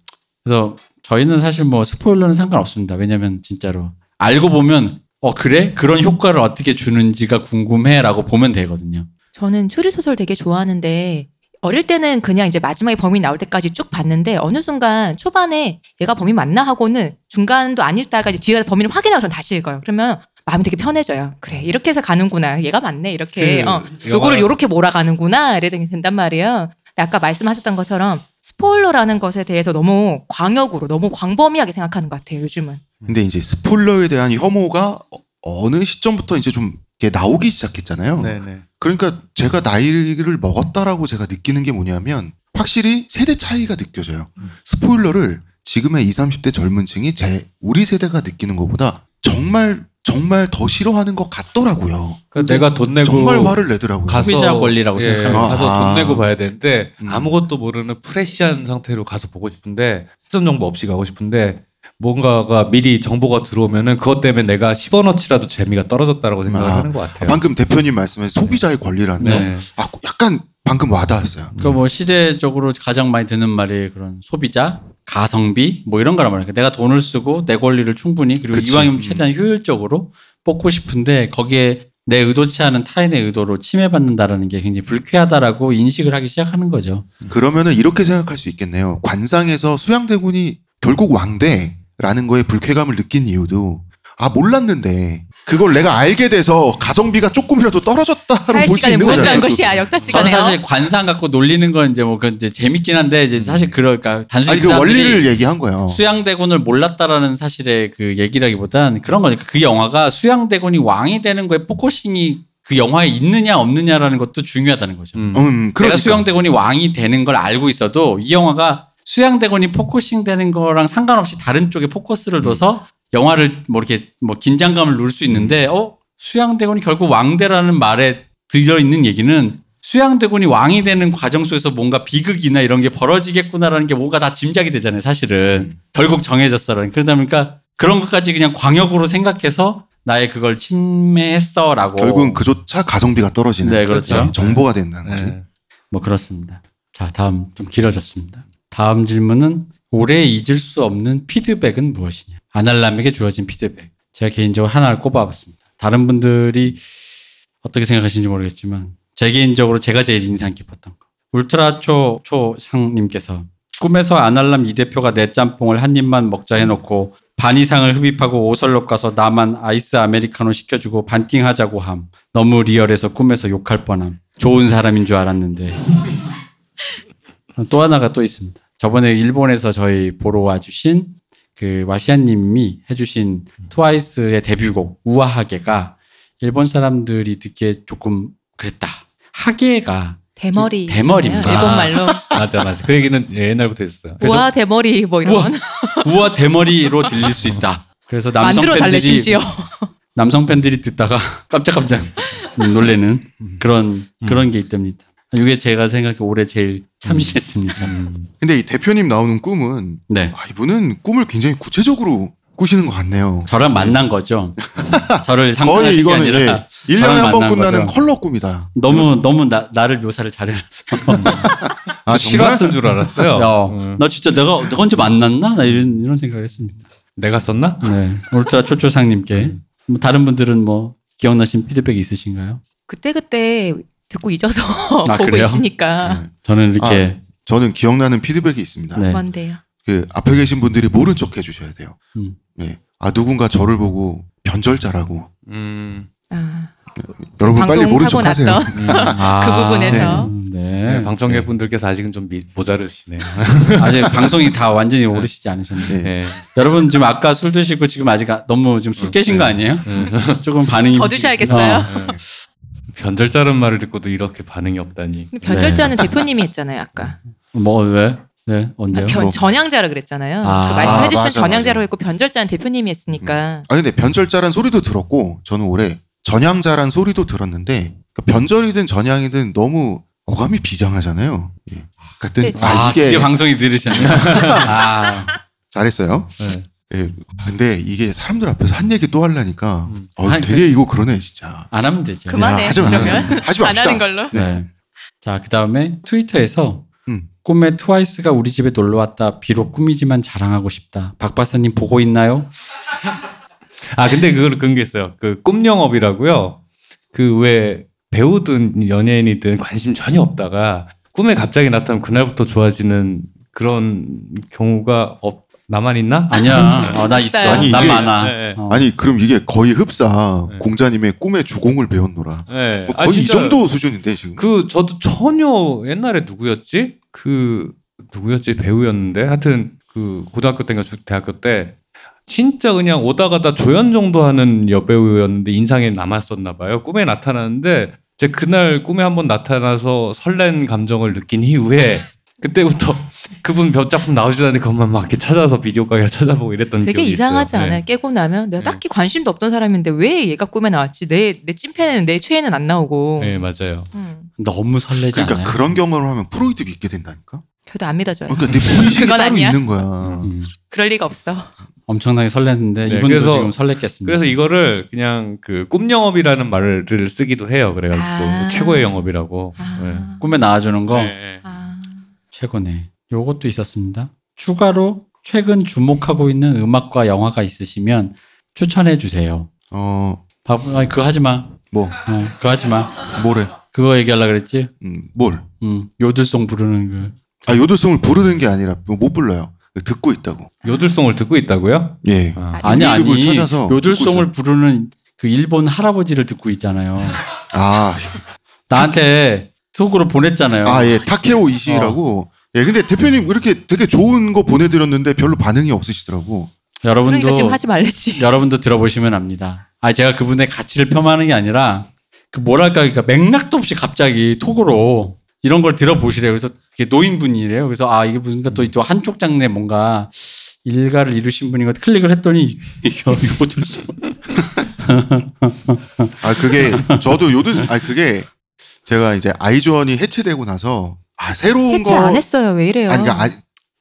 그래서 저희는 사실 뭐 스포일러는 상관없습니다. 왜냐면 진짜로 알고 보면 어 그래 그런 효과를 어떻게 주는지가 궁금해라고 보면 되거든요. 저는 추리 소설 되게 좋아하는데 어릴 때는 그냥 이제 마지막에 범인 나올 때까지 쭉 봤는데 어느 순간 초반에 얘가 범인 맞나 하고는 중간도 안 읽다가 이제 뒤에 가서 범인을 확인하고 전 다시 읽어요. 그러면 마음이 되게 편해져요. 그래 이렇게 해서 가는구나. 얘가 맞네 이렇게 그 어, 요거를 요렇게 몰아가는구나 이래 된단 말이에요. 아까 말씀하셨던 것처럼 스포일러라는 것에 대해서 너무 광역으로 너무 광범위하게 생각하는 것 같아요. 요즘은. 근데 이제 스포일러에 대한 혐오가 어- 어느 시점부터 이제 좀 이렇게 나오기 시작했잖아요. 네네. 그러니까 제가 나이를 먹었다라고 제가 느끼는 게 뭐냐면 확실히 세대 차이가 느껴져요. 음. 스포일러를 지금의 20, 30대 젊은 층이 제 우리 세대가 느끼는 것보다 정말 정말 더 싫어하는 것 같더라고요. 그러니까 내가 돈 내고 정말 화를 내더라고요. 가서 소비자 권리라고 거죠. 가서 아. 돈 내고 봐야 되는데 음. 아무것도 모르는 프레시한 상태로 가서 보고 싶은데 사전 정보 없이 가고 싶은데 뭔가가 미리 정보가 들어오면은 그것 때문에 내가 10원어치라도 재미가 떨어졌다라고 생각을 아. 하는 것 같아요. 방금 대표님 말씀하신 소비자의 권리라는 거. 네. 아, 약간 방금 와닿았어요. 그러니까 뭐 시대적으로 가장 많이 듣는 말이 그런 소비자, 가성비 뭐 이런 거란 말이에요. 내가 돈을 쓰고 내 권리를 충분히 그리고 그치. 이왕이면 음. 최대한 효율적으로 뽑고 싶은데 거기에 내 의도치 않은 타인의 의도로 침해받는다라는 게 굉장히 불쾌하다라고 인식을 하기 시작하는 거죠. 그러면은 이렇게 생각할 수 있겠네요. 관상에서 수양대군이 결국 왕대 라는 거에 불쾌감을 느낀 이유도 아 몰랐는데 그걸 내가 알게 돼서 가성비가 조금이라도 떨어졌다로 할볼수 시간에 있는 거잖아요. 것이야 역사 저는 시간에요. 사실 관상 갖고 놀리는 건 이제 뭐그 이제 재밌긴 한데 이제 사실 그럴까 단순히 아니 그 원리를 얘기한 거예요. 수양대군을 몰랐다라는 사실의 그 얘기라기보단 그런 거니까 그 영화가 수양대군이 왕이 되는 거에 포커싱이 그 영화에 있느냐 없느냐라는 것도 중요하다는 거죠. 음. 음, 내가 그러니까 수양대군이 왕이 되는 걸 알고 있어도 이 영화가 수양대군이 포커싱 되는 거랑 상관없이 다른 쪽에 포커스를 둬서 영화를 뭐 이렇게 뭐 긴장감을 누를 수 있는데 어 수양대군이 결국 왕대라는 말에 들려 있는 얘기는 수양대군이 왕이 되는 과정 속에서 뭔가 비극이나 이런 게 벌어지겠구나라는 게 뭔가 다 짐작이 되잖아요, 사실은. 결국 정해졌어라는. 그러다 보니까 그런 것까지 그냥 광역으로 생각해서 나의 그걸 침해했어라고. 결국은 그조차 가성비가 떨어지는 네, 그렇죠. 네, 정보가 된다는 거지. 네. 뭐 그렇습니다. 자, 다음 좀 길어졌습니다. 다음 질문은 오래 잊을 수 없는 피드백은 무엇이냐? 아날람에게 주어진 피드백. 제가 개인적으로 하나를 꼽아봤습니다. 다른 분들이 어떻게 생각하시는지 모르겠지만 제 개인적으로 제가 제일 인상 깊었던 거. 울트라초 초상님께서 꿈에서 아날람 이 대표가 내 짬뽕을 한 입만 먹자 해놓고 반 이상을 흡입하고 오설록 가서 나만 아이스 아메리카노 시켜주고 반띵하자고 함. 너무 리얼해서 꿈에서 욕할 뻔함. 좋은 사람인 줄 알았는데. 또 하나가 또 있습니다. 저번에 일본에서 저희 보러 와주신 그 와시안님이 해주신 트와이스의 데뷔곡 우아하게가 일본 사람들이 듣기에 조금 그랬다. 하게가 대머리 대머리입니다. 일본 말로 맞아 맞아. 그 얘기는 옛날부터 했어요. 우와 대머리 뭐 이런 우와, 우아 대머리로 들릴 수 있다. 그래서 남성 팬들이 심지어 남성 팬들이 듣다가 깜짝깜짝 놀래는 그런 그런 게 있답니다. 이게 제가 생각해 올해 제일 참신했습니다. 근데 이 대표님 나오는 꿈은 네. 아, 이분은 꿈을 굉장히 구체적으로 꾸시는 것 같네요. 저랑 만난 거죠. 저를 거의 상상하신 게 이거는 아니라 예, 1년에 저랑 한번 끝나는 거죠. 컬러 꿈이다. 너무 너무 나, 나를 묘사를 잘해놔서 아, 실화 쓴 줄 알았어요. 야, 음. 나 진짜 내가 내가 언제 만났나? 나 이런 이런 생각을 했습니다. 내가 썼나? 네. 울트라 초초상님께 뭐 다른 분들은 뭐 기억나신 피드백 있으신가요? 그때 그때 듣고 잊어서 아, 보고 그래요? 있으니까 네. 저는 이렇게 저는 기억나는 피드백이 있습니다. 네. 뭔데요? 그 앞에 계신 분들이 모른 척 해주셔야 돼요. 음. 네. 아 누군가 저를 보고 변절자라고. 음. 아, 여러분 빨리 모른 척 하세요. 났던 아, 그 부분에서. 네. 네, 방청객분들께서 아직은 좀 미, 모자르시네요. 아직 방송이 다 완전히 오르시지 않으셨는데. 네. 네. 여러분 지금 아까 술 드시고 지금 아직 아- 너무 지금 술 깨신 거 아니에요? 조금 반응이 더 드셔야겠어요. 어. 변절자는 말을 듣고도 이렇게 반응이 없다니. 네. 변절자는 대표님이 했잖아요 아까 뭐 왜? 네 언제요? 변, 뭐. 전향자라 그랬잖아요. 아, 그 말씀해 주시면 맞아, 전향자로. 했고 변절자는 대표님이 했으니까 아 근데 변절자란 소리도 들었고 저는 올해 전향자란 소리도 들었는데 그 변절이든 전향이든 너무 어감이 비장하잖아요. 예. 그랬더니 네. 아, 아, 이게 방송이 들으셨네. 아, 잘했어요. 네. 예. 근데 이게 사람들 앞에서 한 얘기 또 하려니까 음. 어, 아니, 되게 이거 그러네 진짜. 안 하면 되죠. 그만해 야, 하지 마. 그러면 하지 안 맙시다. 하는 걸로. 네. 자, 그 다음에 트위터에서 음. 꿈에 트와이스가 우리 집에 놀러 왔다. 비록 꿈이지만 자랑하고 싶다. 박 박사님 보고 있나요? 아 근데 그걸 그런 게 있어요. 그 꿈 영업이라고요. 그 왜 배우든 연예인이든 관심 전혀 없다가 꿈에 갑자기 나타나면 그날부터 좋아지는 그런 경우가 없 나만 있나? 아니야. 어, 나 있어. 아니, 난 이게- 많아. 네, 네. 어. 아니 그럼 이게 거의 흡사 네. 공자님의 꿈의 주공을 배웠노라. 네. 뭐 아, 거의 이 진짜 정도 수준인데 지금. 그 저도 전혀 옛날에 누구였지? 그 누구였지 배우였는데 하여튼 그 고등학교 때인가 중- 대학교 때 진짜 그냥 오다 가다 조연 정도 하는 여배우였는데 인상에 남았었나 봐요. 꿈에 나타나는데 제 그날 꿈에 한번 나타나서 설렌 감정을 느낀 이후에 그때부터 그분 몇 작품 나오지도 않는데 그것만 막 이렇게 찾아서 비디오 가게 찾아보고 이랬던 되게 기억이 이상하지 있어요. 않아요? 네. 깨고 나면 내가 네. 딱히 관심도 없던 사람인데 왜 얘가 꿈에 나왔지? 내 내 찐팬은 내 최애는 안 나오고. 네, 맞아요. 음, 너무 설레지 그러니까 않아요? 그런 경험을 하면 프로이드 믿게 된다니까. 그래도 안 믿어져요. 그러니까 내 그건 따로 아니야. 있는 거야. 음, 그럴 리가 없어. 엄청나게 설렜는데 네, 이분도 그래서- 지금 설렜겠습니다. 그래서 이거를 그냥 그 꿈 영업이라는 말을 쓰기도 해요. 그래가지고 아. 최고의 영업이라고. 아, 네. 꿈에 나와주는 거 네, 네. 아. 최고네. 요것도 있었습니다. 추가로 최근 주목하고 있는 음악과 영화가 있으시면 추천해 주세요. 어, 박, 아니, 그거 하지 마. 뭐, 어, 그거 하지 마. 뭐래? 그거 얘기하려 그랬지? 음, 뭘? 음, 요들송 부르는 그. 아, 요들송을 부르는 게 아니라 뭐못 불러요. 듣고 있다고. 요들송을 듣고 있다고요? 예. 아, 아니 아니 찾아서 요들송을 부르는 그 일본 할아버지를 듣고 있잖아요. 아, 나한테 속으로 보냈잖아요. 아, 예, 타케오 이시라고. 예, 근데 대표님 이렇게 되게 좋은 거 보내드렸는데 별로 반응이 없으시더라고. 여러분도 그러니까 지금 하지 말랬지. 여러분도 들어보시면 압니다. 아 제가 그분의 가치를 폄하하는 게 아니라 그 뭐랄까 그러니까 맥락도 없이 갑자기 톡으로 이런 걸 들어보시래요. 그래서 그게 노인분이래요. 그래서 아 이게 무슨 또, 또 한쪽 장르에 뭔가 일가를 이루신 분인 것. 클릭을 했더니 요들송 아, 그게 저도 요들, 아, 그게 제가 이제 아이즈원이 해체되고 나서 아, 새로운 해체 거. 안 했어요. 왜 이래요? 아니, 그러니까 아,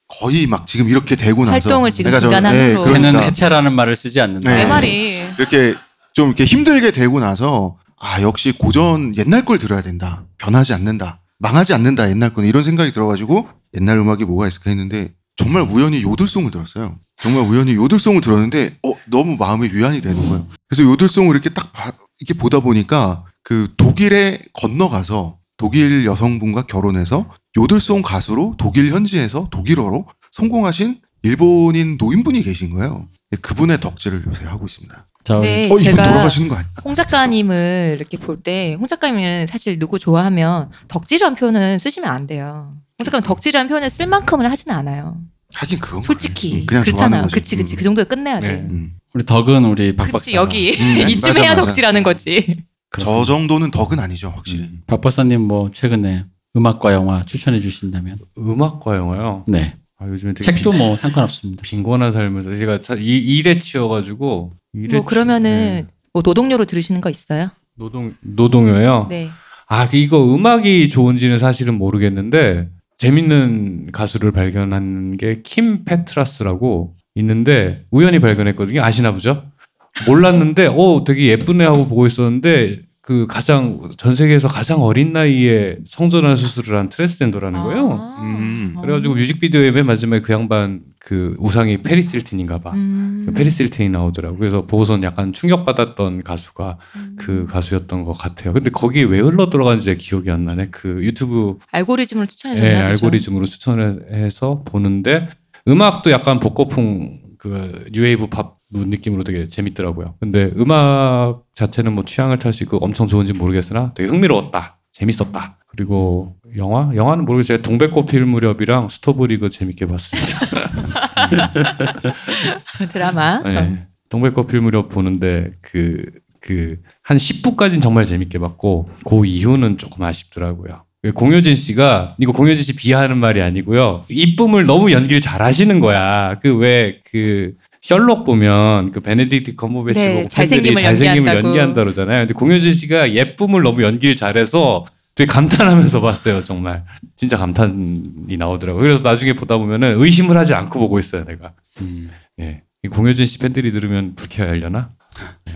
거의 막 지금 이렇게 되고 나서 활동을 지금 저- 중단한 예, 후로. 걔는 그러니까 해체라는 말을 쓰지 않는다. 네. 내 말이. 이렇게 좀 이렇게 힘들게 되고 나서 아 역시 고전 옛날 걸 들어야 된다 변하지 않는다 망하지 않는다 옛날 거는 이런 생각이 들어가지고 옛날 음악이 뭐가 있을까 했는데 정말 우연히 요들송을 들었어요 정말 우연히 요들송을 들었는데 어 너무 마음이 위안이 되는 거예요 그래서 요들송을 이렇게 딱 봐- 이렇게 보다 보니까 그 독일에 건너가서 독일 여성분과 결혼해서 요들송 가수로 독일 현지에서 독일어로 성공하신 일본인 노인분이 계신 거예요 그분의 덕질을 요새 하고 있습니다. 저 네, 어, 이분 제가 돌아가시는 거 아니야? 홍 작가님을 이렇게 볼 때 홍 작가님은 사실 누구 좋아하면 덕질이라는 표현은 쓰시면 안 돼요. 홍 작가님 덕질이라는 표현을 쓸 만큼은 하지는 않아요. 하긴 그건 솔직히. 음, 그냥 그렇잖아요. 거지. 그치 그치 음. 그 정도에 끝내야 돼. 네. 음. 우리 덕은 우리 박 박사. 그치 여기 음, 이쯤 맞아, 해야 맞아. 덕질하는 거지. 저 정도는 덕은 아니죠, 확실히. 음. 박 박사님 뭐 최근에 음악과 영화 추천해 주신다면 음악과 영화요. 네 아, 요즘에 되게 책도 빈, 뭐 상관없습니다. 빈곤한 삶에서 제가 차- 이, 일에 치여가지고 일에 뭐 그러면은 치- 네. 뭐 노동요로 들으시는 거 있어요? 노동 노동요요. 네. 아 이거 음악이 좋은지는 사실은 모르겠는데 재밌는 가수를 발견한 게 킴 페트라스라고 있는데 우연히 발견했거든요. 아시나 보죠? 몰랐는데 어 되게 예쁘네 하고 보고 있었는데 그 가장 전 세계에서 가장 어린 나이에 성전환 수술을 한 트랜스젠더라는 거예요. 아. 음. 그래가지고 뮤직비디오에 맨 마지막에 그 양반 그 우상이 패리스 힐튼인가 봐. 음. 그 패리스 힐튼이 나오더라고. 그래서 보고선 약간 충격받았던 가수가 음. 그 가수였던 것 같아요. 근데 거기에 왜 흘러 들어간지 제 기억이 안 나네. 그 유튜브 알고리즘을 추천해 예, 줬나 보죠. 알고리즘으로 추천을 해서 보는데 음악도 약간 복고풍 그 뉴웨이브 팝 느낌으로 되게 재밌더라고요. 근데 음악 자체는 뭐 취향을 탈 수 있고 엄청 좋은지 모르겠으나 되게 흥미로웠다. 재밌었다. 그리고 영화? 영화는 모르겠어요. 제가 동백꽃 필 무렵이랑 스토브리그 재밌게 봤습니다. 드라마. 네. 동백꽃 필 무렵 보는데 그 그 한 10부까지는 정말 재밌게 봤고 그 이후는 조금 아쉽더라고요. 공효진 씨가 이거 공효진 씨 비하하는 말이 아니고요. 이쁨을 너무 연기를 잘 하시는 거야. 그 왜그 셜록 보면 그 베네딕트 컴버배치 네, 보고 잘생김을 팬들이 잘생김을. 연기한다 그러잖아요. 근데 공효진 씨가 예쁨을 너무 연기를 잘해서 되게 감탄하면서 봤어요, 정말. 진짜 감탄이 나오더라고요. 그래서 나중에 보다 보면은 의심을 하지 않고 보고 있어요, 내가. 음. 예. 이 공효진 씨 팬들이 들으면 불쾌하려나?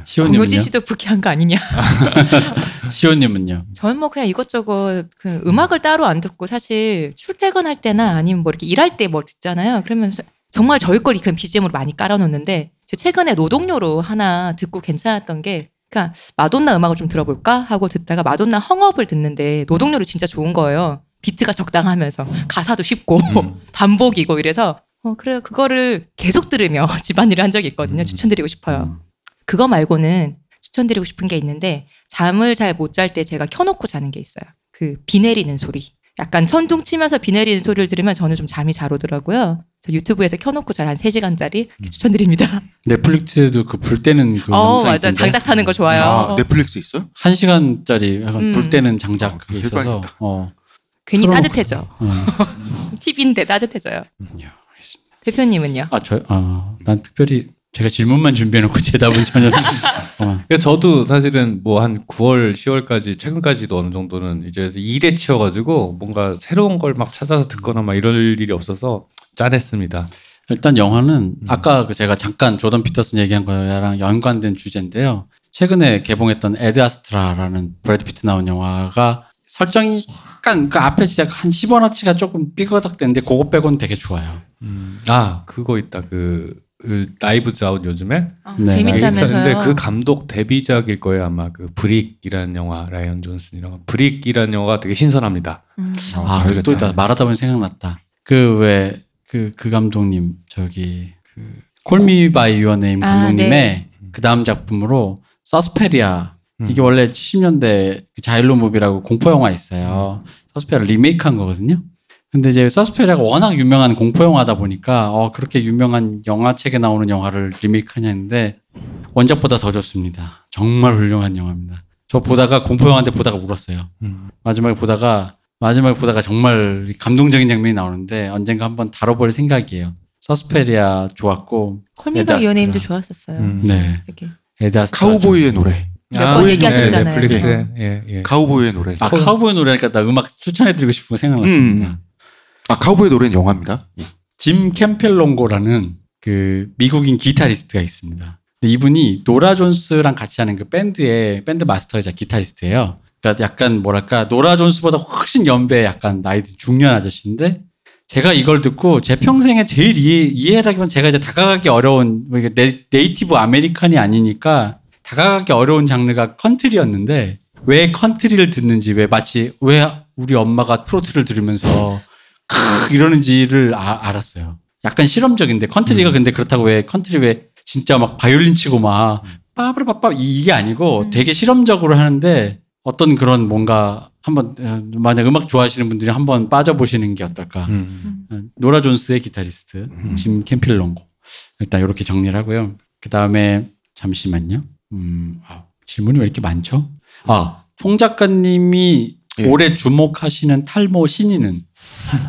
시호님은요? 공효진 씨도 불쾌한 거 아니냐? 시호님은요? 저는 뭐 그냥 이것저것 그 음악을 따로 안 듣고 사실 출퇴근할 때나 아니면 뭐 이렇게 일할 때뭘 듣잖아요. 그러면 서- 정말 저희 걸 그냥 BGM으로 많이 깔아놓는데 저 최근에 노동요로 하나 듣고 괜찮았던 게 그러니까 마돈나 음악을 좀 들어볼까 하고 듣다가 마돈나 헝업을 듣는데 노동요로 진짜 좋은 거예요. 비트가 적당하면서 가사도 쉽고 음. 반복이고 이래서 어 그래 그거를 계속 들으며 집안일을 한 적이 있거든요. 음. 추천드리고 싶어요. 음. 그거 말고는 추천드리고 싶은 게 있는데 잠을 잘 못 잘 때 제가 켜놓고 자는 게 있어요. 그 비 내리는 소리. 약간 천둥 치면서 비 내리는 소리를 들으면 저는 좀 잠이 잘 오더라고요. 그래서 유튜브에서 켜놓고 잘 한 3시간짜리 추천드립니다. 넷플릭스에도 그 불 때는 그 어, 맞아. 있던데 장작 타는 거 좋아요. 아, 넷플릭스 있어요? 한 시간짜리 약간 음. 불 때는 장작 아, 그게 있어서. 어. 괜히 따뜻해져. 어. TV인데 따뜻해져요. 야, 알겠습니다. 대표님은요? 아, 저, 아, 난 특별히 제가 질문만 준비해놓고 제답은 전혀. 어. 그러니까 저도 사실은 뭐 한 9월, 10월까지 최근까지도 어느 정도는 이제 일에 치여가지고 뭔가 새로운 걸 막 찾아서 듣거나 막 이럴 일이 없어서 짠했습니다. 일단 영화는 음. 아까 그 제가 잠깐 조던 피터슨 얘기한 거랑 연관된 주제인데요. 최근에 개봉했던 애드 아스트라라는 브래드 피트 나온 영화가 설정이 약간 그 앞에 진짜 한 10원어치가 조금 삐거덕대는데 그거 빼고는 되게 좋아요. 아 그거 있다 그, 그 Knives Out 요즘에 아, 네, 재밌다면서요. 근데 그 감독 데뷔작일 거예요 아마 그 Brick이라는 영화 라이언 존슨이랑 Brick이라는 영화가 되게 신선합니다. 음. 아, 그리고 또 있다. 말하다 보니 생각났다. 그 왜 그그 감독님 저기 그 Call Me by Your Name 아, 감독님의 네. 그 다음 작품으로 서스페리아 음. 이게 원래 70년대 그 giallo movie라고 공포 영화 있어요. 서스페리아 리메이크한 거거든요. 근데 이제 서스페리아가 워낙 유명한 공포 영화다 보니까 어 그렇게 유명한 영화책에 나오는 영화를 리메이크하냐 했는데 원작보다 더 좋습니다. 정말 훌륭한 영화입니다. 저 보다가 공포 영화인데 보다가 울었어요. 음. 마지막에 보다가 마지막에 보다가 정말 감동적인 장면이 나오는데 언젠가 한번 다뤄볼 생각이에요. 서스페리아 좋았고 Your Name도 아스트라. 좋았었어요. 음. 네 되게. 애드 아스트라 카우보이의 노래. 몇번 얘기하셨잖아요. 네, 넷플릭스에 예, 예. 카우보이의 노래. 아 카우보이 노래니까 나 음악 추천해드리고 싶은 거 생각났습니다. 음. 아 카우보이 노래는 영화입니다. 짐 캠펠롱고라는 그 미국인 기타리스트가 있습니다. 이분이 노라 존스랑 같이 하는 그 밴드의 밴드 마스터이자 기타리스트예요. 그러니까 약간 뭐랄까 노라 존스보다 훨씬 연배 약간 나이 든 중년 아저씨인데 제가 이걸 듣고 제 평생에 제일 이해, 이해하기만 제가 이제 다가가기 어려운 뭐 네, native American이 아니니까 다가가기 어려운 장르가 컨트리였는데 왜 컨트리를 듣는지 왜 마치 왜 우리 엄마가 트로트를 들으면서 크 이러는지를 아- 알았어요. 약간 실험적인데 컨트리가 근데 그렇다고 왜 컨트리 왜 진짜 막 바이올린 치고 막 빠바라빠빠 이게 아니고 음. 되게 실험적으로 하는데 어떤 그런 뭔가 한번 어, 만약 음악 좋아하시는 분들이 한번 빠져보시는 게 어떨까. 음. 어, 노라 존스의 기타리스트 짐 캠필롱고 일단 이렇게 정리를 하고요. 그 다음에 잠시만요. 음, 아, 질문이 왜 이렇게 많죠? 아, 송 작가님이 예. 올해 주목하시는 탈모 신인은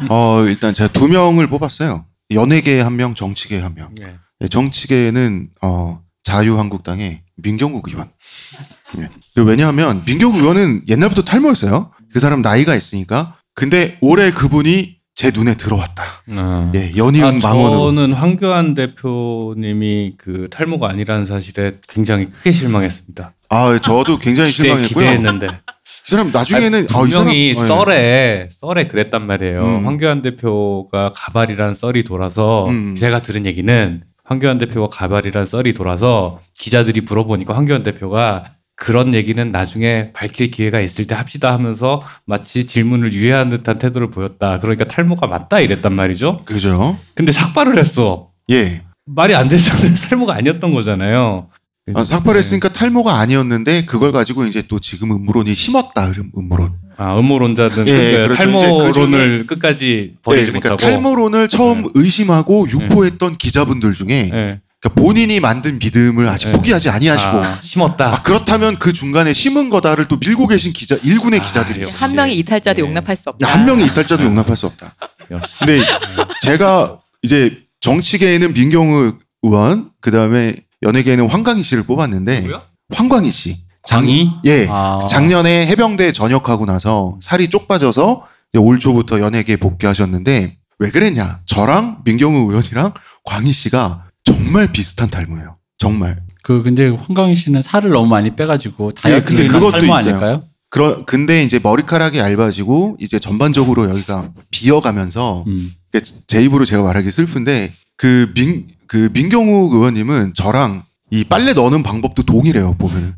어 일단 제가 두 명을 뽑았어요. 연예계 한 명, 정치계 한 명. 예. 네, 정치계는 어, 자유한국당의 민경욱 의원. 네. 왜냐하면 민경욱 의원은 옛날부터 탈모였어요. 그 사람 나이가 있으니까. 근데 올해 그분이 제 눈에 들어왔다. 아. 예, 연이은 아, 망원으로. 저는 황교안 대표님이 그 탈모가 아니라는 사실에 굉장히 크게 실망했습니다. 아, 저도 굉장히 실망했고요. 기대했는데 이 사람 나중에는 아, 이 분명히 사람- 썰에 썰에 그랬단 말이에요. 음. 황교안 대표가 가발이란 썰이 돌아서 음. 제가 들은 얘기는 황교안 대표가 가발이란 썰이 돌아서 기자들이 물어보니까 황교안 대표가 그런 얘기는 나중에 밝힐 기회가 있을 때 합시다 하면서 마치 질문을 유예한 듯한 태도를 보였다. 그러니까 탈모가 맞다 이랬단 말이죠. 그죠? 근데 삭발을 했어. 예. 말이 안 됐으면 탈모가 아니었던 거잖아요. 아, 삭발했으니까 탈모가 아니었는데 그걸 가지고 이제 또 지금 음모론이 심었다. 음- 음모론. 아 음모론자든 예, 그 그렇죠. 탈모론을 끝까지 네, 버리지 그러니까 못하고 탈모론을 처음 네. 의심하고 유포했던 기자분들 중에 예. 그러니까 본인이 만든 믿음을 아직 네. 포기하지 아니하시고 아, 심었다. 아 그렇다면 그 중간에 심은 거다를 또 밀고 계신 기자 일군의 아, 기자들이 역시. 한 명의 이탈자도 예. 용납할 수 없다. 한 명의 이탈자도 용납할 수 없다. 역시. 근데 제가 이제 정치계에는 민경우 의원, 그 다음에 연예계에는 황광희 씨를 뽑았는데 누구야? 황광희 씨. 장이 예. 아. 작년에 해병대 전역하고 나서 살이 쪽 빠져서 이제 올 초부터 연예계에 복귀하셨는데 왜 그랬냐? 저랑 민경우 의원이랑 광희 씨가 정말 비슷한 탈모예요. 정말. 그 근데 황강희 씨는 살을 너무 많이 빼가지고 다이어트 근데 그것도 탈모 있어요. 아닐까요? 그러, 근데 이제 머리카락이 얇아지고 이제 전반적으로 여기가 비어가면서 음. 제 입으로 제가 말하기 슬픈데 그 민 그 민경욱 의원님은 저랑 이 빨래 넣는 방법도 동일해요 보면은.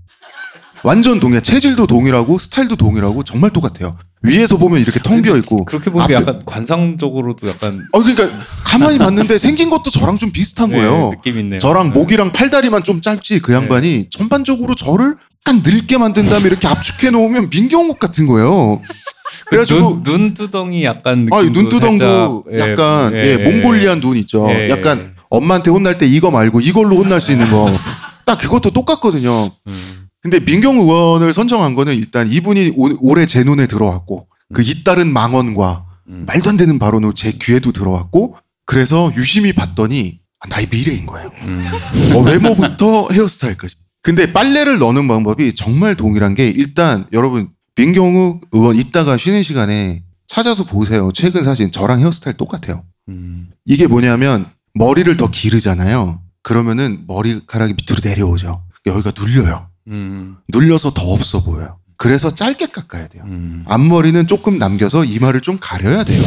완전 동일 체질도 동일하고 스타일도 동일하고 정말 똑같아요. 위에서 보면 이렇게 텅 비어 있고. 그렇게 보니까 약간 관상적으로도 약간 어 그러니까 가만히 봤는데 생긴 것도 저랑 좀 비슷한 네, 거예요. 느낌 있네요. 저랑 네. 목이랑 팔다리만 좀 짧지 그 양반이. 전반적으로 저를 약간 늙게 만든 다음에 이렇게 압축해 놓으면 민경욱 같은 거예요. 그래가지고 눈, 눈두덩이 약간 아, 눈두덩도 살짝, 예, 약간 예, 예, 몽골리안 눈 있죠. 예, 약간 엄마한테 혼날 때 이거 말고 이걸로 혼날 수 있는 거. 딱 그것도 똑같거든요. 음. 근데 민경 의원을 선정한 거는 일단 이분이 오- 올해 제 눈에 들어왔고 그 잇따른 망언과 음. 말도 안 되는 발언으로 제 귀에도 들어왔고 그래서 유심히 봤더니 아, 나의 미래인 거예요. 음. 어, 외모부터 헤어스타일까지. 근데 빨래를 넣는 방법이 정말 동일한 게 일단 여러분 민경욱 의원 이따가 쉬는 시간에 찾아서 보세요. 최근 사진 저랑 헤어스타일 똑같아요. 음. 이게 뭐냐면 머리를 더 기르잖아요. 그러면은 머리카락이 밑으로 내려오죠. 여기가 눌려요. 음. 눌려서 더 없어 보여요. 그래서 짧게 깎아야 돼요. 음. 앞머리는 조금 남겨서 이마를 좀 가려야 돼요.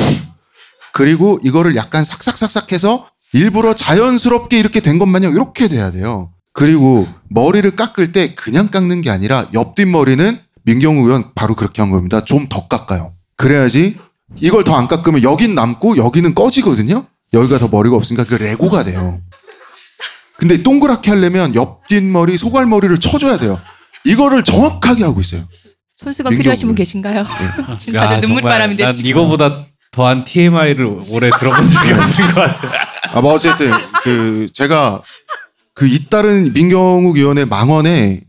그리고 이거를 약간 삭삭삭삭 해서 일부러 자연스럽게 이렇게 된 것 마냥 이렇게 돼야 돼요. 그리고 머리를 깎을 때 그냥 깎는 게 아니라 옆뒷 머리는 민경우 의원 바로 그렇게 한 겁니다. 좀 더 깎아요. 그래야지 이걸 더 안 깎으면 여긴 남고 여기는 꺼지거든요. 여기가 더 머리가 없으니까 그 레고가 돼요. 근데 동그랗게 하려면 옆뒷 머리, 소갈머리를 쳐줘야 돼요. 이거를 정확하게 하고 있어요. 손수건. 필요하신 분 계신가요? 지금 다들 야, 눈물바람인데 난 지금. 이거보다 더한 TMI를 올해 들어본 적이 없는 것 같아. 아, 뭐 어쨌든 그 제가 그 잇따른 민경욱 의원의 망언에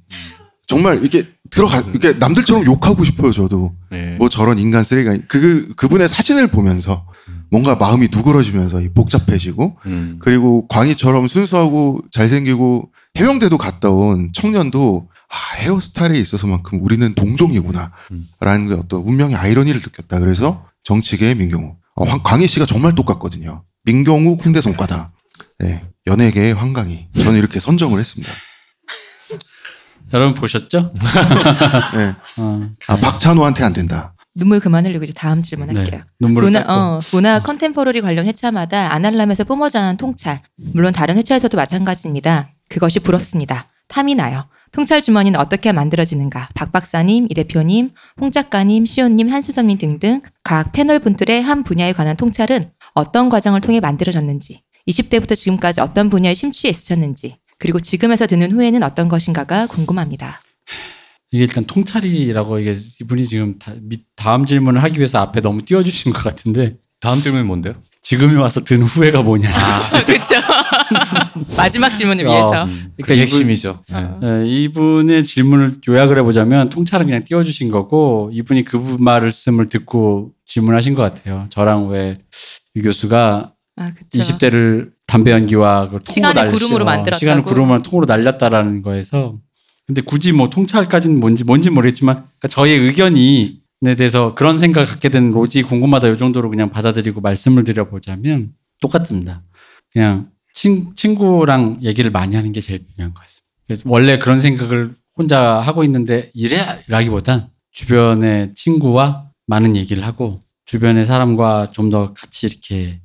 정말 이렇게 들어가 이렇게 남들처럼 욕하고 싶어요 저도 네. 뭐 저런 인간 쓰레기가 그 그분의 사진을 보면서 뭔가 마음이 누그러지면서 이 복잡해지고 음. 그리고 광희처럼 순수하고 잘생기고 해병대도 갔다 온 청년도 아, 헤어스타일에 있어서만큼 우리는 동종이구나. 음. 라는 게 어떤 운명의 아이러니를 느꼈다. 그래서 정치계의 민경욱 어, 황- 광희 씨가 정말 똑같거든요. 민경욱 홍대 성과다. 네, 연예계의 황광희. 저는 이렇게 선정을 했습니다. 여러분 보셨죠? 네. 어, 아, 박찬호한테 안 된다 눈물 그만 흘리고 이제 다음 질문 할게요. 네. 문화. 어, 문화 컨템포러리 관련 회차마다 아날람에서 뿜어져 나는 통찰. 물론 다른 회차에서도 마찬가지입니다. 그것이 부럽습니다. 탐이 나요. 통찰 주머니는 어떻게 만들어지는가? 박 박사님, 이 대표님, 홍 작가님, 시온님, 한수섭님 등등 각 패널 분들의 한 분야에 관한 통찰은 어떤 과정을 통해 만들어졌는지, 20대부터 지금까지 어떤 분야에 심취해 있으셨는지, 그리고 지금에서 드는 후회는 어떤 것인가가 궁금합니다. 이게 일단 통찰이라고 이게 이분이 지금 다, 밑- 다음 질문을 하기 위해서 앞에 너무 띄워주신 것 같은데 다음 질문이 뭔데요? 지금에 와서 든 후회가 뭐냐. 그렇죠. 마지막 질문을 위해서. 어, 그러니까 그러니까 이분, 핵심이죠. 네. 예, 이분의 질문을 요약을 해보자면 통찰은 그냥 띄워주신 거고 이분이 그 말씀을 듣고 질문하신 것 같아요. 저랑 왜 유 교수가 아, 그렇죠. 20대를 담배 연기와 그 통으로 날렸- 구름으로 어, 만들었다고? 시간을 구름으로 통으로 날렸다라는 거에서 근데 굳이 뭐 통찰까지는 뭔지 뭔지 모르겠지만 그러니까 저의 의견이 에 대해서 그런 생각을 갖게 된 로지 궁금하다 이 정도로 그냥 받아들이고 말씀을 드려보자면 똑같습니다. 그냥 친, 친구랑 얘기를 많이 하는 게 제일 중요한 것 같습니다. 그래서 원래 그런 생각을 혼자 하고 있는데 이래라기보단 주변의 친구와 많은 얘기를 하고 주변의 사람과 좀 더 같이 이렇게